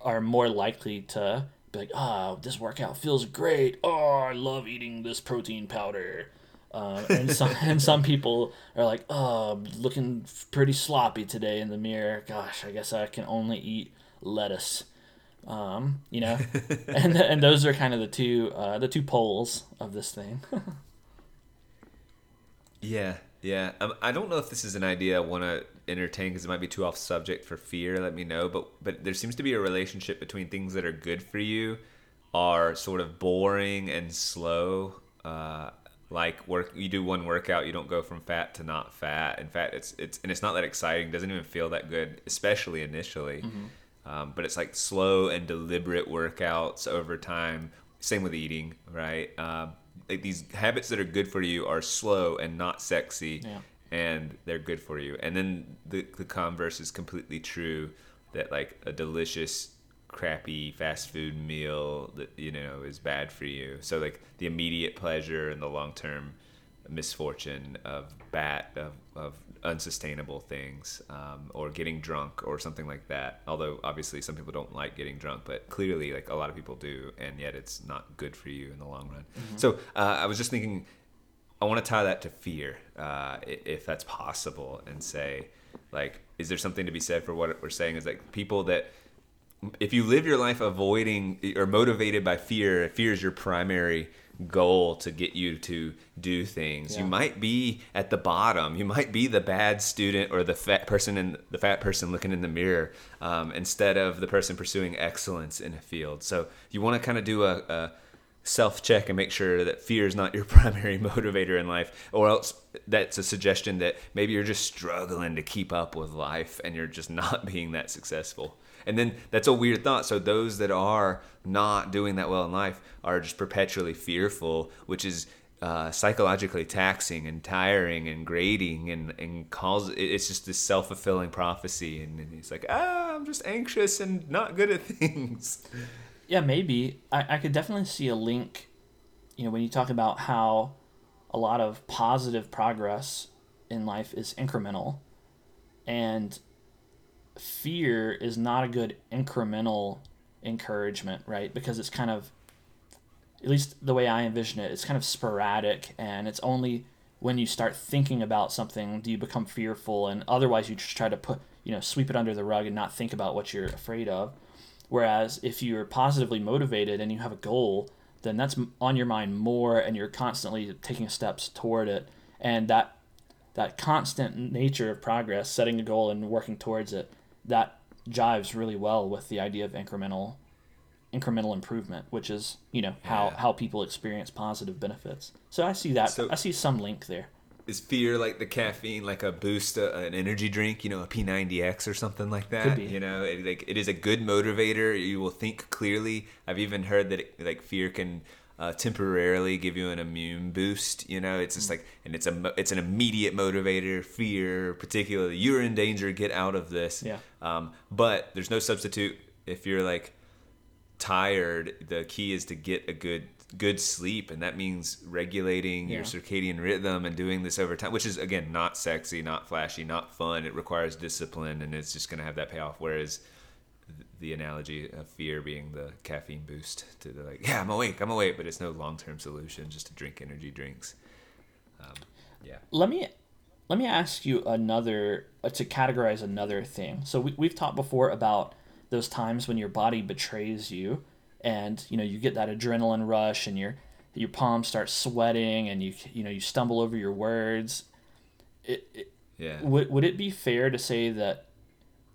are more likely to be like, "Oh, this workout feels great. Oh, I love eating this protein powder." Uh, and some and some people are like, "Oh, I'm looking pretty sloppy today in the mirror. Gosh, I guess I can only eat lettuce." Um, you know, and and those are kind of the two uh, the two poles of this thing. Yeah, yeah. Um, I don't know if this is an idea I want to entertain because it might be too off subject for fear. Let me know. But but there seems to be a relationship between things that are good for you are sort of boring and slow. Uh, like work, you do one workout, you don't go from fat to not fat. In fact, it's it's and it's not that exciting. Doesn't even feel that good, especially initially. Um, but it's like slow and deliberate workouts over time. Same with eating, right? Um, like these habits that are good for you are slow and not sexy, Yeah. And they're good for you. And then the the converse is completely true. That like a delicious, crappy fast food meal that you know is bad for you. So like the immediate pleasure and the long term misfortune, of bad, of, of unsustainable things, um, or getting drunk or something like that. Although obviously some people don't like getting drunk, but clearly like a lot of people do, and yet it's not good for you in the long run. So uh, I was just thinking, I want to tie that to fear, uh, if that's possible, and say, like, is there something to be said for what we're saying? Is like people that if you live your life avoiding or motivated by fear, fear is your primary goal to get you to do things, you might be at the bottom. You might be the bad student or the fat person in the fat person looking in the mirror um, instead of the person pursuing excellence in a field. So you want to kind of do a, a self check and make sure that fear is not your primary motivator in life, or else that's a suggestion that maybe you're just struggling to keep up with life and you're just not being that successful. And then that's a weird thought. So those that are not doing that well in life are just perpetually fearful, which is uh, psychologically taxing and tiring and grating and, and cause it's just this self-fulfilling prophecy and, and it's like ah i'm just anxious and not good at things Yeah, maybe. I, I could definitely see a link, you know, when you talk about how a lot of positive progress in life is incremental and fear is not a good incremental encouragement, right? Because it's kind of at least the way I envision it, it's kind of sporadic and it's only when you start thinking about something do you become fearful and otherwise you just try to put, you know, sweep it under the rug and not think about what you're afraid of. Whereas if you're positively motivated and you have a goal, then that's on your mind more and you're constantly taking steps toward it. And that that constant nature of progress, setting a goal and working towards it, that jives really well with the idea of incremental incremental improvement, which is, you know, how, Yeah. how people experience positive benefits. So I see that So- I see some link there. Is fear like the caffeine like a boost uh, an energy drink you know a p90x or something like that you know? It, like it is a good motivator. You will think clearly. I've even heard that it, like fear can uh, temporarily give you an immune boost you know? It's just Mm. like and it's a it's an immediate motivator fear particularly. You're in danger get out of this. Yeah. um, but there's no substitute. If you're like tired the key is to get a good good sleep and that means regulating your circadian rhythm and doing this over time which is again not sexy not flashy not fun. It requires discipline and it's just going to have that payoff. Whereas the analogy of fear being the caffeine boost to the like yeah i'm awake i'm awake but it's no long-term solution just to drink energy drinks. Um, yeah. Let me let me ask you another uh, to categorize another thing. So we, we've talked before about those times when your body betrays you and you know you get that adrenaline rush and your your palms start sweating and you you know you stumble over your words it, it, yeah would, would it be fair to say that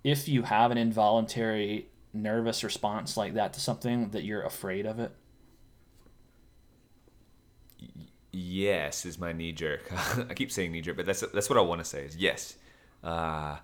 if you have an involuntary nervous response like that to something that you're afraid of it yes is my knee jerk. I keep saying knee jerk, but that's that's what I want to say is yes. Uh,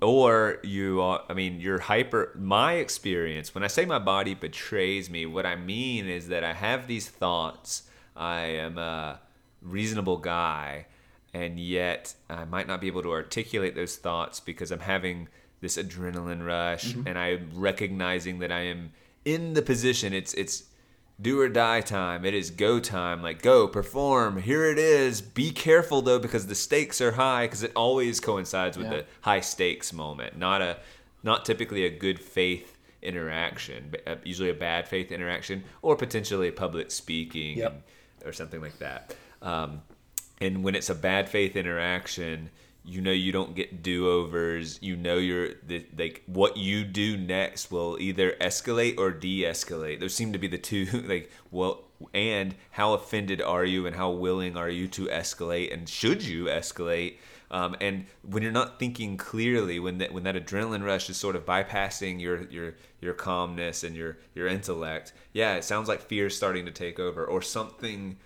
or you are, I mean, you're hyper. My experience, when I say my body betrays me, what I mean is that I have these thoughts. I am a reasonable guy, and yet I might not be able to articulate those thoughts because I'm having this adrenaline rush, mm-hmm. and I'm recognizing that I am in the position. It's it's do or die time. It is go time. Like go perform. Here it is. Be careful though because the stakes are high because it always coincides with Yeah. the high stakes moment. Not a not typically a good faith interaction, but uh, usually a bad faith interaction or potentially public speaking Yep. or something like that. Um, and when it's a bad faith interaction, you know you don't get do-overs. You know you're like what you do next will either escalate or de-escalate. Those seem to be the two like well and how offended are you and how willing are you to escalate and should you escalate? Um, and when you're not thinking clearly, when that when that adrenaline rush is sort of bypassing your your your calmness and your your intellect, yeah, it sounds like fear is starting to take over or something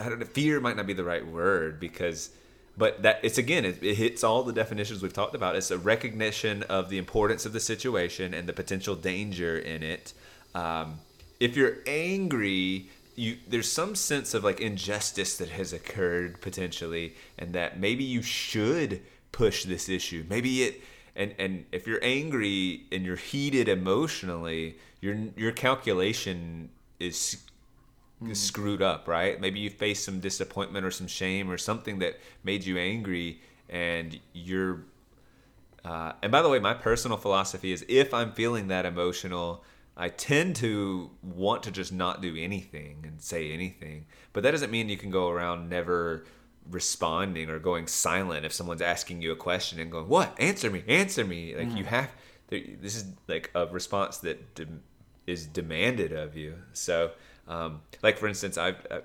I don't know. Fear might not be the right word because, but that it's again, it, it hits all the definitions we've talked about. It's a recognition of the importance of the situation and the potential danger in it. Um, if you're angry, you there's some sense of like injustice that has occurred potentially, and that maybe you should push this issue. Maybe it. And, and if you're angry and you're heated emotionally, your your calculation is screwed up, right? Maybe you faced some disappointment or some shame or something that made you angry, and you're. Uh, and by the way, my personal philosophy is if I'm feeling that emotional, I tend to want to just not do anything and say anything. But that doesn't mean you can go around never responding or going silent if someone's asking you a question and going, "What? Answer me! Answer me!" Like you have. This is like a response that de- is demanded of you. So, um, like for instance, I've. I,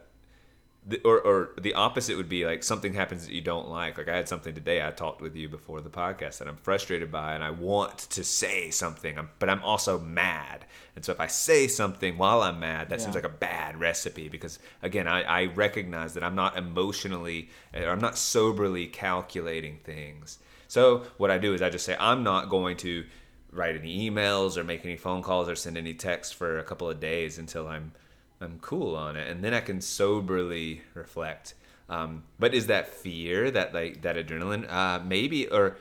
the, or, or the opposite would be like something happens that you don't like. Like I had something today I talked with you before the podcast that I'm frustrated by, and I want to say something, but I'm also mad. And so if I say something while I'm mad, that seems like a bad recipe because again, I, I recognize that I'm not emotionally or I'm not soberly calculating things. So what I do is I just say I'm not going to write any emails or make any phone calls or send any texts for a couple of days until I'm I'm cool on it, and then I can soberly reflect. Um, but is that fear, that like that adrenaline? Uh, maybe or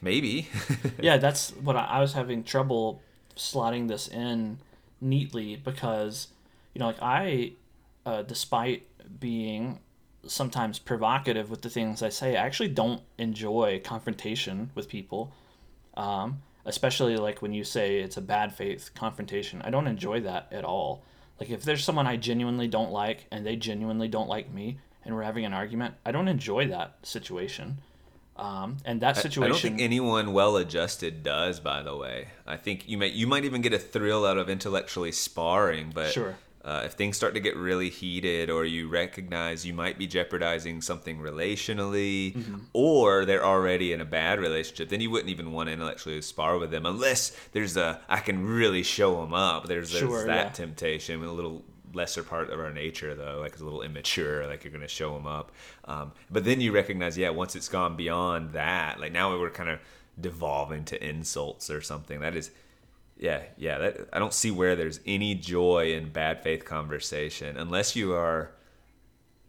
maybe. yeah, that's what I, I was having trouble slotting this in neatly because you know, like I, uh, despite being sometimes provocative with the things I say, I actually don't enjoy confrontation with people. Um, especially like when you say it's a bad faith confrontation. I don't enjoy that at all. Like if there's someone I genuinely don't like and they genuinely don't like me and we're having an argument, I don't enjoy that situation. Um, and that situation. I situation. don't think anyone well adjusted does. By the way, I think you might you might even get a thrill out of intellectually sparring, but Sure. Uh, if things start to get really heated, or you recognize you might be jeopardizing something relationally, Mm-hmm. or they're already in a bad relationship, then you wouldn't even want to intellectually spar with them unless there's a I can really show them up. There's, there's Sure, that yeah. temptation, a little lesser part of our nature though like it's a little immature like you're gonna show them up um, but then you recognize yeah once it's gone beyond that like now we're kind of devolving to insults or something that is yeah yeah that i don't see where there's any joy in bad faith conversation unless you are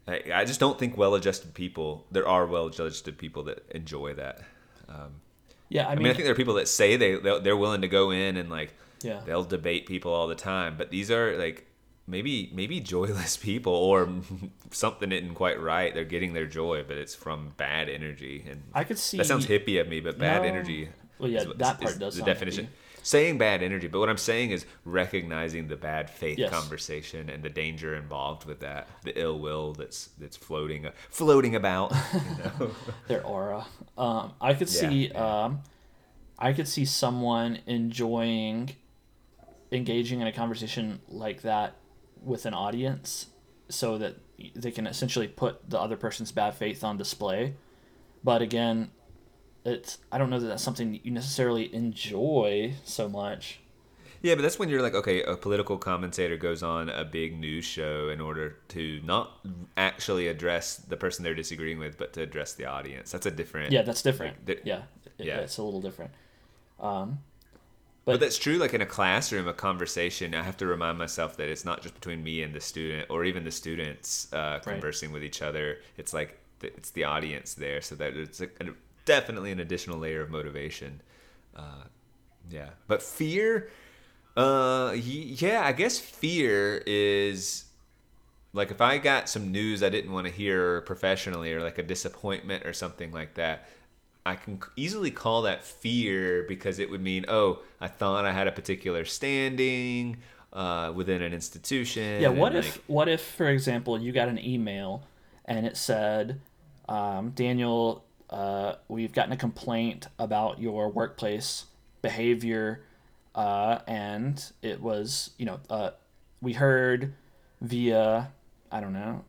I, I just don't think well-adjusted people there are well-adjusted people that enjoy that um, yeah, I I mean, mean, I think there are people that say they they're willing to go in and like Yeah. they'll debate people all the time, but these are like maybe maybe joyless people or something isn't quite right. They're getting their joy, but it's from bad energy. And I could see that sounds hippie of me, but bad No. energy. Well, yeah, is that part is does the definition. hippie. Saying bad energy, but what I'm saying is recognizing the bad faith Yes. conversation and the danger involved with that, the ill will that's that's floating floating about. You know? their aura. Um, I could Yeah, see, yeah. um, I could see someone enjoying engaging in a conversation like that with an audience, so that they can essentially put the other person's bad faith on display. But again, it's I don't know that that's something that you necessarily enjoy so much. Yeah, but that's when you're like, okay, a political commentator goes on a big news show in order to not actually address the person they're disagreeing with, but to address the audience. That's a different. Yeah, that's different. Like, the- yeah, yeah. it's a little different. But that's true. Like in a classroom, a conversation, I have to remind myself that it's not just between me and the student, or even the students uh, conversing with each other. It's like th- it's the audience there, so that it's a, a- definitely an additional layer of motivation. Uh, yeah, but fear. Uh, yeah, I guess fear is like if I got some news I didn't want to hear professionally, or like a disappointment or something like that. I can easily call that fear because it would mean, oh, I thought I had a particular standing uh, within an institution. Yeah, what like, if what if for example you got an email and it said, um, Daniel, uh, we've gotten a complaint about your workplace behavior, uh, and it was you know uh, we heard via I don't know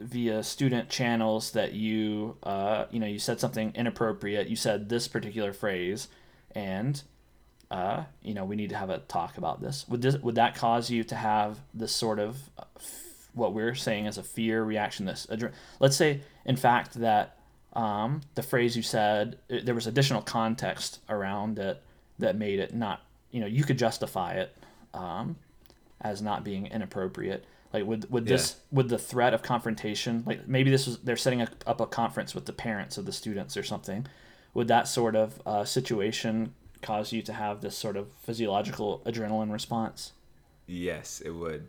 via student channels that you uh, you know you said something inappropriate. You said this particular phrase, and uh, you know, we need to have a talk about this. Would this would that cause you to have this sort of uh, f- what we're saying as a fear reaction? This let's say, in fact, that um, the phrase you said uh, there was additional context around it that made it not you know you could justify it um, as not being inappropriate. Like would would this would the threat of confrontation like maybe this was they're setting a, up a conference with the parents of the students or something. Would that sort of uh, situation cause you to have this sort of physiological adrenaline response? Yes, it would.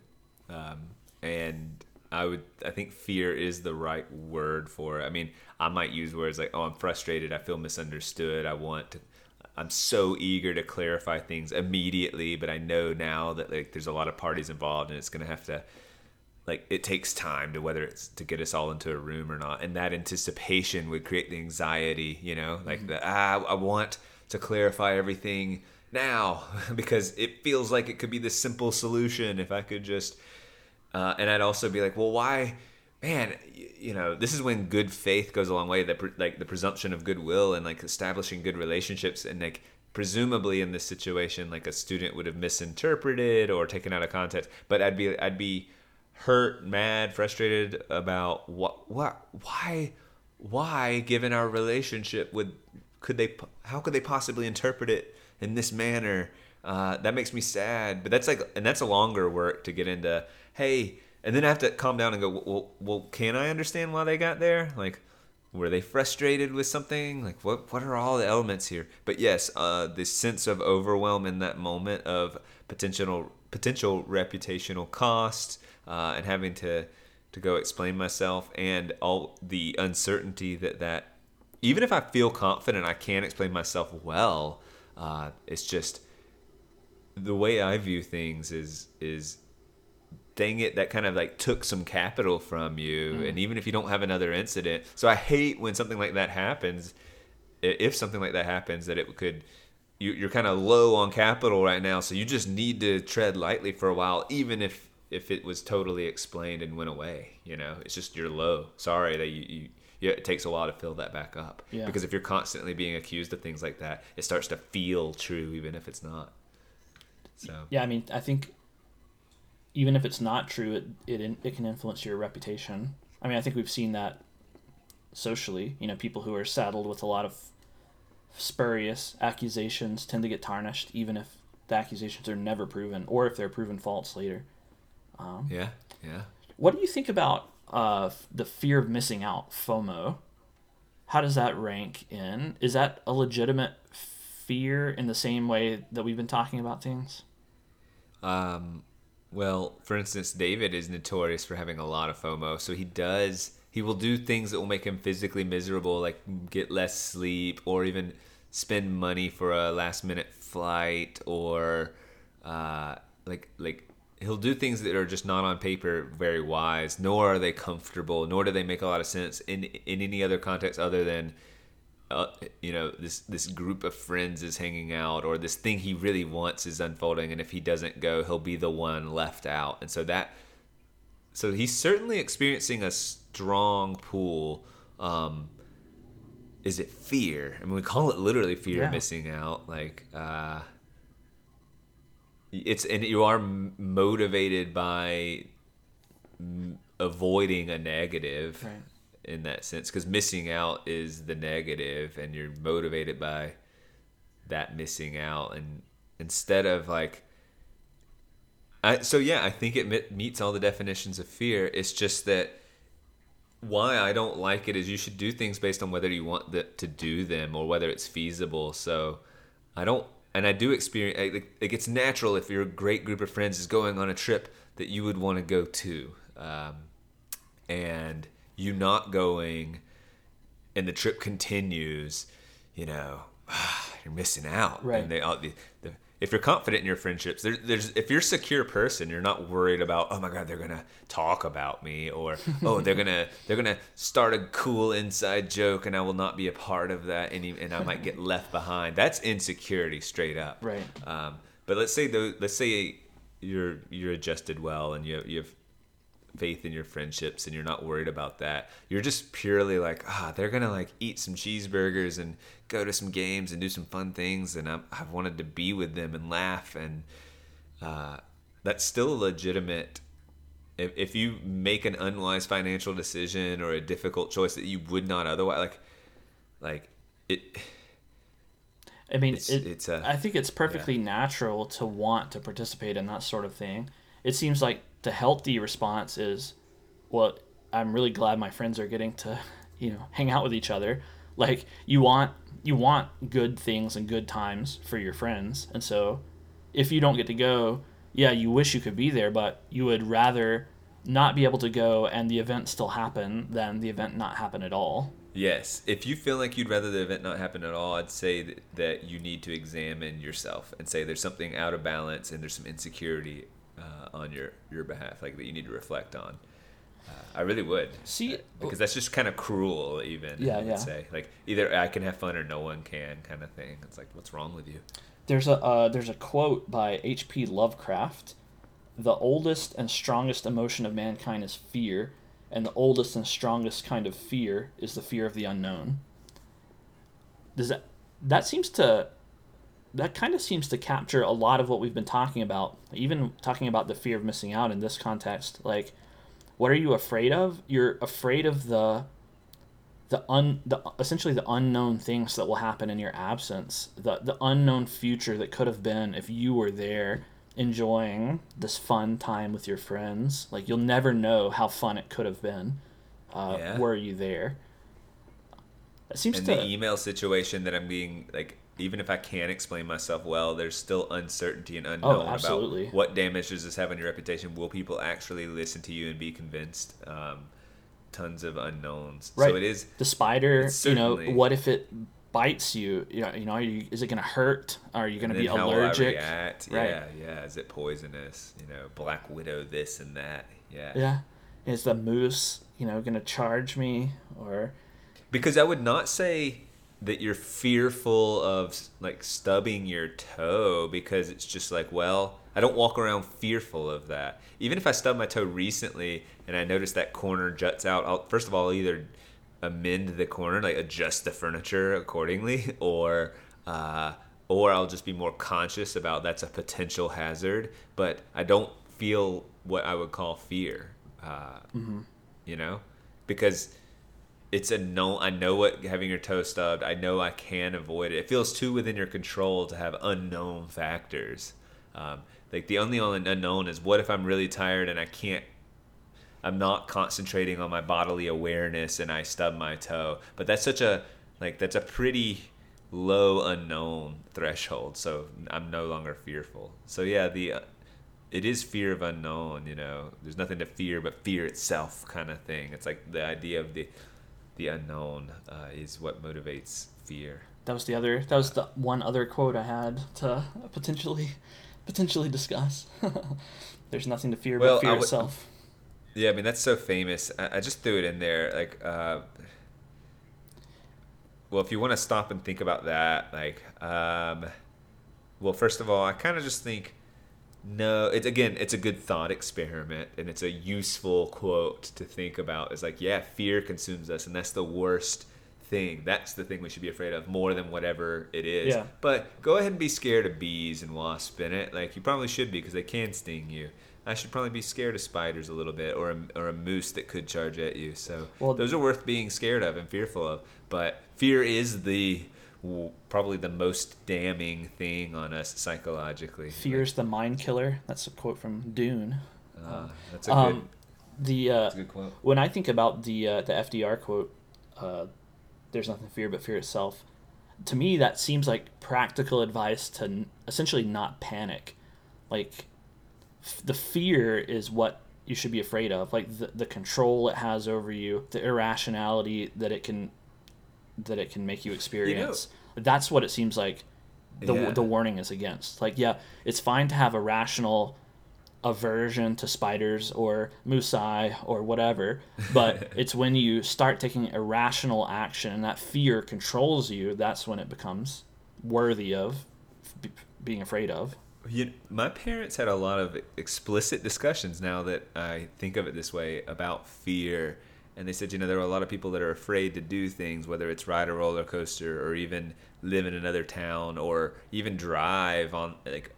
Um, and I would I think fear is the right word for it. I mean, I might use words like, "Oh, I'm frustrated. I feel misunderstood. I want to I'm so eager to clarify things immediately, but I know now that like there's a lot of parties involved and it's going to have to like it takes time to whether it's to get us all into a room or not and that anticipation would create the anxiety you know like mm-hmm. the ah, i want to clarify everything now because it feels like it could be the simple solution if i could just uh, and i'd also be like well why man you know this is when good faith goes a long way that like the presumption of goodwill and like establishing good relationships and like presumably in this situation like a student would have misinterpreted or taken out of context but i'd be i'd be hurt, mad, frustrated about what, what, why, why, given our relationship, would could they, how could they possibly interpret it in this manner? Uh, that makes me sad. But that's like, and that's a longer work to get into. Hey, and then I have to calm down and go, well, well, can I understand why they got there? Like, were they frustrated with something? Like, what, what are all the elements here? But yes, uh, the sense of overwhelm in that moment of potential, potential reputational cost, uh, and having to to go explain myself and all the uncertainty that that even if I feel confident I can explain myself well, uh, it's just the way I view things is is dang it that kind of like took some capital from you mm. and even if you don't have another incident so i hate when something like that happens if something like that happens that it could you, are kind of low on capital right now so you just need to tread lightly for a while even if if it was totally explained and went away. You know, it's just you're low. Sorry that you, you yeah, it takes a while to fill that back up. Yeah. Because if you're constantly being accused of things like that, it starts to feel true even if it's not. So yeah, I mean, I think even if it's not true, it it it can influence your reputation. I mean, I think we've seen that socially. You know, people who are saddled with a lot of spurious accusations tend to get tarnished, even if the accusations are never proven, or if they're proven false later. Um, yeah, yeah. What do you think about uh, the fear of missing out, FOMO? How does that rank in? Is that a legitimate fear in the same way that we've been talking about things? Um, well, for instance, David is notorious for having a lot of FOMO, so he does he will do things that will make him physically miserable, like get less sleep, or even spend money for a last minute flight, or uh, like like he'll do things that are just not on paper very wise, nor are they comfortable, nor do they make a lot of sense in in any other context other than uh, you know this this group of friends is hanging out or this thing he really wants is unfolding and if he doesn't go he'll be the one left out and so that so he's certainly experiencing a strong pull um is it fear i mean we call it literally fear yeah. of missing out like uh it's and you are motivated by avoiding a negative right. In that sense because missing out is the negative and you're motivated by that missing out. And instead of like I, so yeah i think it meets all the definitions of fear. It's just that why i don't like it is you should do things based on whether you want the, to do them or whether it's feasible. So i don't and I do experience like, like it's natural if your great group of friends is going on a trip that you would want to go to, um, and you not going, and the trip continues, you know, you're missing out. Right. And they all the, the if you're confident in your friendships, there, there's if you're a secure person, you're not worried about oh my god they're gonna talk about me or oh they're gonna they're gonna start a cool inside joke and I will not be a part of that and and I might get left behind. That's insecurity straight up. Right. Um, but let's say though let's say you're you're adjusted well and you you have faith in your friendships and you're not worried about that. You're just purely like, ah, they're gonna like eat some cheeseburgers and go to some games and do some fun things, and i have wanted to be with them and laugh, and uh, that's still a legitimate. If, if you make an unwise financial decision or a difficult choice that you would not otherwise like, like it. I mean, it's, it, it's a, I think it's perfectly yeah. natural to want to participate in that sort of thing. It seems like the healthy response is, well, I'm really glad my friends are getting to, you know, hang out with each other. Like you want you want good things and good times for your friends, and so if you don't get to go, yeah, you wish you could be there, but you would rather not be able to go and the event still happen than the event not happen at all. Yes. If you feel like you'd rather the event not happen at all, I'd say that, that you need to examine yourself and say there's something out of balance and there's some insecurity on your, your behalf, like that you need to reflect on. Uh, I really would. See, because that's just kind of cruel, even. Yeah, I would yeah. Say like either I can have fun or no one can, kind of thing. It's like, what's wrong with you? There's a uh, there's a quote by H.P. Lovecraft. The oldest and strongest emotion of mankind is fear, and the oldest and strongest kind of fear is the fear of the unknown. Does that that seems to that kind of seems to capture a lot of what we've been talking about, even talking about the fear of missing out in this context. Like, what are you afraid of? You're afraid of the the un the essentially the unknown things that will happen in your absence the the unknown future that could have been if you were there enjoying this fun time with your friends like you'll never know how fun it could have been uh, Yeah. were you there it seems In to the email situation that I'm being like, even if I can explain myself well, there's still uncertainty and unknown Oh, about what damage does this have on your reputation. Will people actually listen to you and be convinced? Um, tons of unknowns. right So it is. the spider you know what if it bites you you know, you know are you, is it going to hurt are you going to be then how will I allergic? Right. Yeah, yeah. Is it poisonous? You know, Black Widow, this and that. Yeah. yeah is the moose you know going to charge me or Because I would not say that you're fearful of like stubbing your toe because it's just like, well, I don't walk around fearful of that. Even if I stubbed my toe recently and I notice that corner juts out, I'll first of all I'll either amend the corner, like adjust the furniture accordingly, or uh, or I'll just be more conscious about that's a potential hazard. But I don't feel what I would call fear. Uh, You know, because it's a no i know what having your toe stubbed i know i can avoid it. It feels too within your control to have unknown factors. Um, like the only unknown is what if i'm really tired and i can't i'm not concentrating on my bodily awareness and i stub my toe. But that's such a like that's a pretty low unknown threshold so i'm no longer fearful. So yeah the uh, it is fear of unknown you know? There's nothing to fear but fear itself kind of thing. It's like the idea of the the unknown uh, is what motivates fear That was the other. That was the one other quote I had to potentially, potentially discuss. There's nothing to fear Well, but fear would- itself. yeah i mean that's so famous i, I just threw it in there like uh, well if you want to stop and think about that like um, well first of all i kind of just think no it's again it's a good thought experiment and it's a useful quote to think about. It's like yeah fear consumes us and that's the worst thing. That's the thing we should be afraid of more than whatever it is. Yeah. but go ahead and be scared of bees and wasps in it. Like you probably should be because they can sting you. I should probably be scared of spiders a little bit or a, or a moose that could charge at you. So Well- those are worth being scared of and fearful of. But fear is the probably the most damning thing on us psychologically Fear's the mind killer. That's a quote from Dune. uh, that's a good, Um, the uh, good quote. when I think about the uh, the FDR quote, uh, "There's nothing to fear but fear itself." To me, that seems like practical advice to n- essentially not panic. Like, f- the fear is what you should be afraid of. Like the the control it has over you, the irrationality that it can that it can make you experience. That's what it seems like. The Yeah. the warning is against. Like, yeah, it's fine to have a rational aversion to spiders or musai or whatever but it's when you start taking irrational action and that fear controls you that's when it becomes worthy of b- being afraid of You, my parents had a lot of explicit discussions now that I think of it this way about fear. And they said, you know, there are a lot of people that are afraid to do things, whether it's ride a roller coaster or even live in another town or even drive on, like,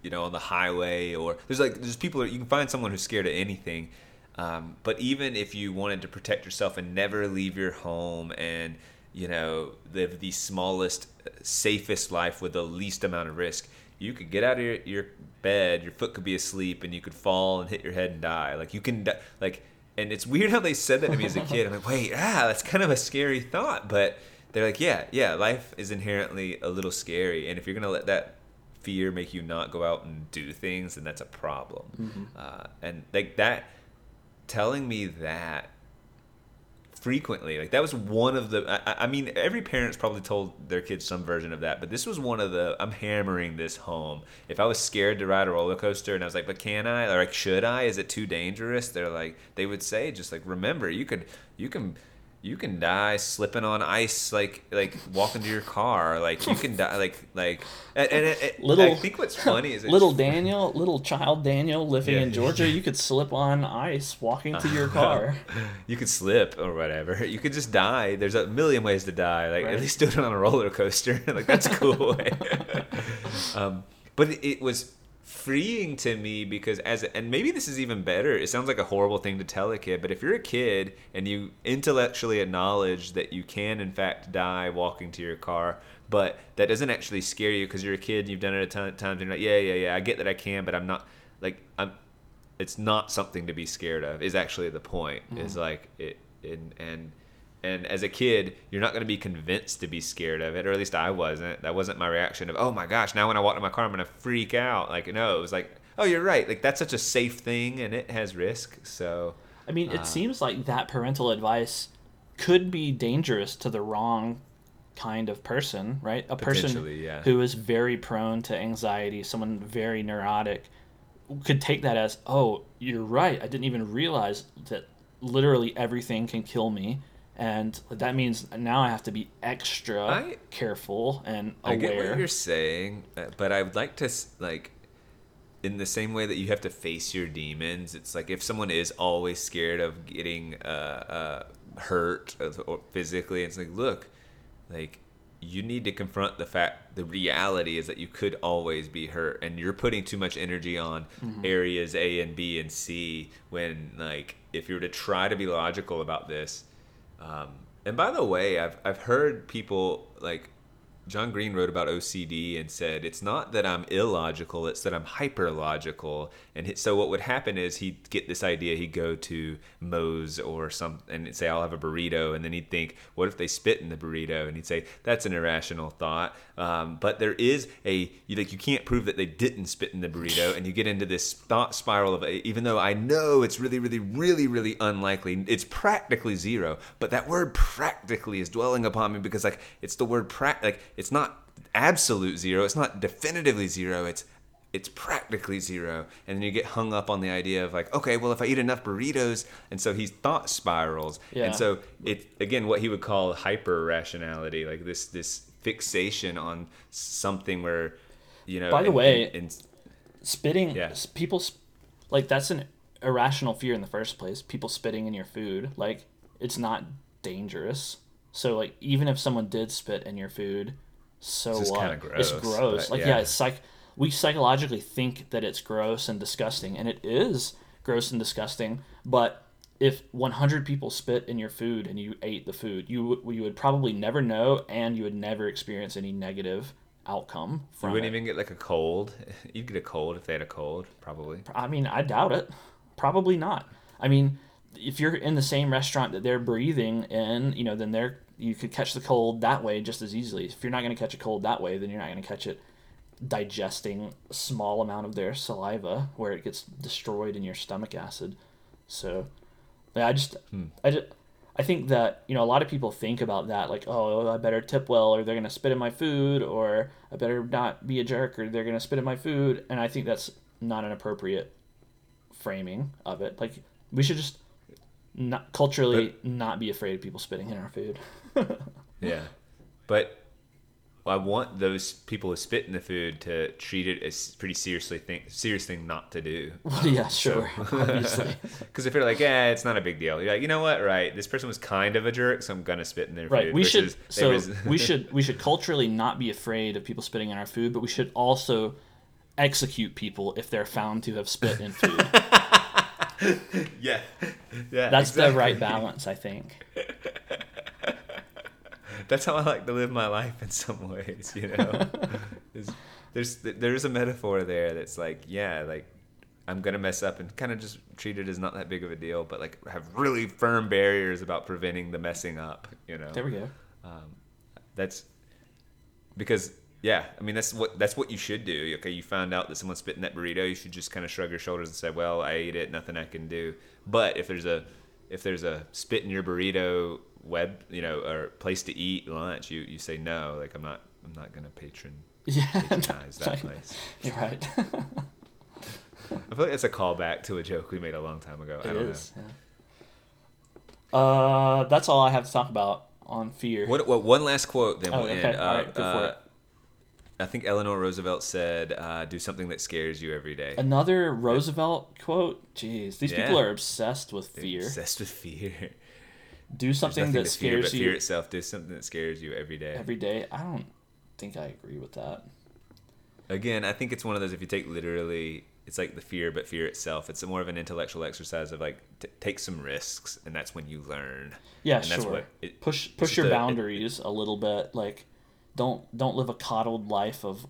you know, on the highway. Or there's like, there's people, that you can find someone who's scared of anything. Um, but even if you wanted to protect yourself and never leave your home and, you know, live the smallest, safest life with the least amount of risk, you could get out of your, your bed, your foot could be asleep, and you could fall and hit your head and die. Like you can, like, and it's weird how they said that to me as a kid. I'm like, wait, ah, that's kind of a scary thought, but they're like, yeah, yeah, life is inherently a little scary, and if you're gonna let that fear make you not go out and do things, then that's a problem. Uh, and like that, telling me that frequently. Like that was one of the. I, I mean, every parent's probably told their kids some version of that, but this was one of the. I'm hammering this home. If I was scared to ride a roller coaster and I was like, "But can I?" or like, "Should I?" Is it too dangerous? They're like, they would say, just like, remember, you could, you can you can die slipping on ice like like walking to your car like you can die like like and, and it, it, Little- I think what's funny is little Daniel, little child Daniel living Yeah. in Georgia, you could slip on ice walking to your car. you could slip or whatever. You could just die. There's a million ways to die. Like Right. at least do it on a roller coaster. like that's a cool. um, but it was freeing to me because as and maybe this is even better. It sounds like a horrible thing to tell a kid, but if you're a kid and you intellectually acknowledge that you can in fact die walking to your car. But that doesn't actually scare you because you're a kid and you've done it a ton of times. And you're like, yeah, yeah, yeah. I get that I can, but I'm not like I'm it's not something to be scared of is actually the point is mm. like it and and and as a kid you're not going to be convinced to be scared of it or at least i wasn't that wasn't my reaction of oh my gosh now when i walk in my car i'm going to freak out like no it was like oh you're right like that's such a safe thing and it has risk so I mean, it uh, seems like that parental advice could be dangerous to the wrong kind of person, right? A person yeah. who is very prone to anxiety, someone very neurotic, could take that as, oh, you're right. I didn't even realize that literally everything can kill me. And that means now I have to be extra I- careful and aware. I get what you're saying, but I would like to like in the same way that you have to face your demons. It's like if someone is always scared of getting uh, uh, hurt or- or physically, it's like look, like you need to confront the fact the reality is that you could always be hurt and you're putting too much energy on areas A and B and C when like if you were to try to be logical about this um, and by the way I've, I've heard people like John Green wrote about OCD and said it's not that I'm illogical, it's that I'm hyperlogical. And so what would happen is he'd get this idea, he'd go to Moe's or some and say I'll have a burrito, and then he'd think, what if they spit in the burrito? And he'd say that's an irrational thought. Um, but there is a you like you can't prove that they didn't spit in the burrito, and you get into this thought spiral of even though I know it's really, really, really, really unlikely, it's practically zero. But that word practically is dwelling upon me because like it's the word prac like it's not absolute zero, it's not definitively zero, it's it's practically zero. And then you get hung up on the idea of like, okay, well if I eat enough burritos and so he's thought spirals. Yeah. And so it again what he would call hyper rationality, like this this fixation on something where you know By the and- way, and- and- spitting Yeah. people like that's an irrational fear in the first place people spitting in your food like it's not dangerous so like even if someone did spit in your food so It's kinda it's gross, gross like yeah. yeah. it's psych we psychologically think that it's gross and disgusting and it is gross and disgusting but if 100 people spit in your food and you ate the food you would- you would probably never know and you would never experience any negative outcome you wouldn't it. even get like a cold. You'd get a cold if they had a cold, probably. I mean, I doubt it. Probably not. I mean, if you're in the same restaurant that they're breathing in, you know, then they're you could catch the cold that way just as easily. If you're not going to catch a cold that way, then you're not going to catch it digesting a small amount of their saliva where it gets destroyed in your stomach acid. So, yeah, I just, hmm. I just, I think that you know a lot of people think about that like, oh, I better tip well, or they're gonna spit in my food, or I better not be a jerk, or they're gonna spit in my food, and I think that's not an appropriate framing of it. Like we should just not culturally not be afraid of people spitting in our food. Yeah, but I want those people who spit in the food to treat it as pretty seriously thing, serious thing not to do. Well, yeah, sure, obviously. Because if you're like, yeah, it's not a big deal. You're like, you know what? Right, this person was kind of a jerk, so I'm gonna spit in their Right. food. We should so we should we should culturally not be afraid of people spitting in our food, but we should also execute people if they're found to have spit in food. yeah, yeah. That's the right balance, I think. That's how I like to live my life in some ways. You know, there's, there's a metaphor there that's like, yeah, like I'm gonna mess up and kind of just treat it as not that big of a deal, but like have really firm barriers about preventing the messing up. You know, There we go. Um, that's because Yeah, I mean that's what that's what you should do. Okay, you found out that someone spit in that burrito, you should just kind of shrug your shoulders and say, "Well, I ate it, nothing I can do." But if there's a if there's a spit in your burrito web, you know, or place to eat lunch, you you say no. Like I'm not I'm not gonna patron Yeah, patronize that place. You're right. I feel like it's a callback to a joke we made a long time ago. I don't is. Yeah. Uh, that's all I have to talk about on fear. What, what one last quote then Oh, we'll okay. end. All right, go for it. I think Eleanor Roosevelt said, uh, "Do something that scares you every day." Another Roosevelt quote. Jeez, these people are obsessed with They're fear. Obsessed with fear. Do something that fear scares but you fear itself. Do something that scares you every day. every day. I don't think I agree with that. Again, I think it's one of those. If you take literally, it's like the fear, but fear itself. It's more of an intellectual exercise of like t- take some risks, and that's when you learn. Yeah, and sure. That's what it, push push your a- it- boundaries a little bit. Like, don't don't live a coddled life of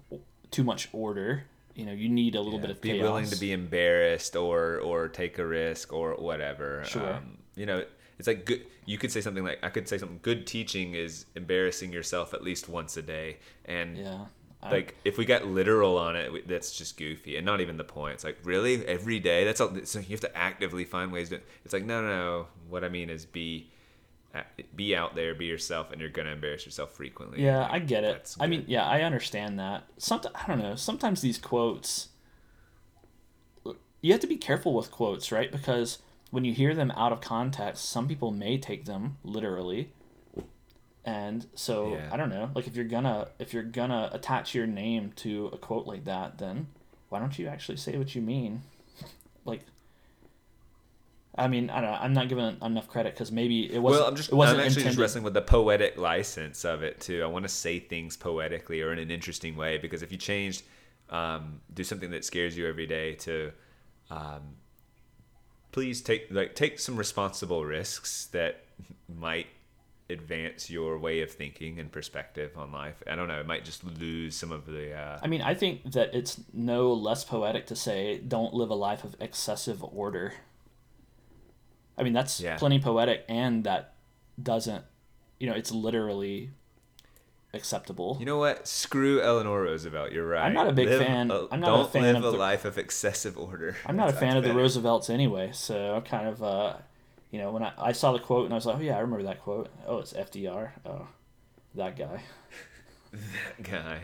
too much order. You know, you need a little Yeah, bit of be chaos. willing to be embarrassed or or take a risk or whatever. Sure. Um, you know, it's like good. You could say something like I could say something. Good teaching is embarrassing yourself at least once a day, and Yeah. I- like if we got literal on it, that's just goofy and not even the point. It's like really every day. That's all. So you have to actively find ways to. It's like no, no, no. What I mean is be. Uh, be out there, be yourself, and you're gonna embarrass yourself frequently. Yeah, Like, I get it. I mean, yeah, I understand that. Sometimes I don't know. Sometimes these quotes, you have to be careful with quotes, right? Because when you hear them out of context, some people may take them literally, and so Yeah. I don't know. Like if you're gonna if you're gonna attach your name to a quote like that, then why don't you actually say what you mean? like. I mean, I don't know. I'm not giving enough credit because maybe it wasn't. well, I'm just It wasn't I'm actually just wrestling with the poetic license of it too. I want to say things poetically or in an interesting way because if you changed, um, do something that scares you every day to, um, please take like take some responsible risks that might advance your way of thinking and perspective on life. I don't know. It might just lose some of the. Uh, I mean, I think that it's no less poetic to say, don't live a life of excessive order. I mean, that's Yeah. plenty poetic, and that doesn't, you know, it's literally acceptable. You know what? Screw Eleanor Roosevelt. You're right. I'm not a big Live fan- a- I'm not don't fan live of a the- life of excessive order. I'm not a fan of the. Roosevelts anyway, so I'm kind of, uh, you know, when I, I saw the quote and I was like, oh, yeah, I remember that quote. Oh, it's FDR. Oh, that guy. That guy.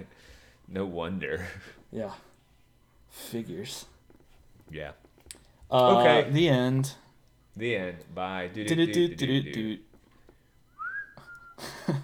No wonder. Yeah. Figures. Yeah. Uh, Okay. The end. The end. Bye. Do, do, do, do, do. do.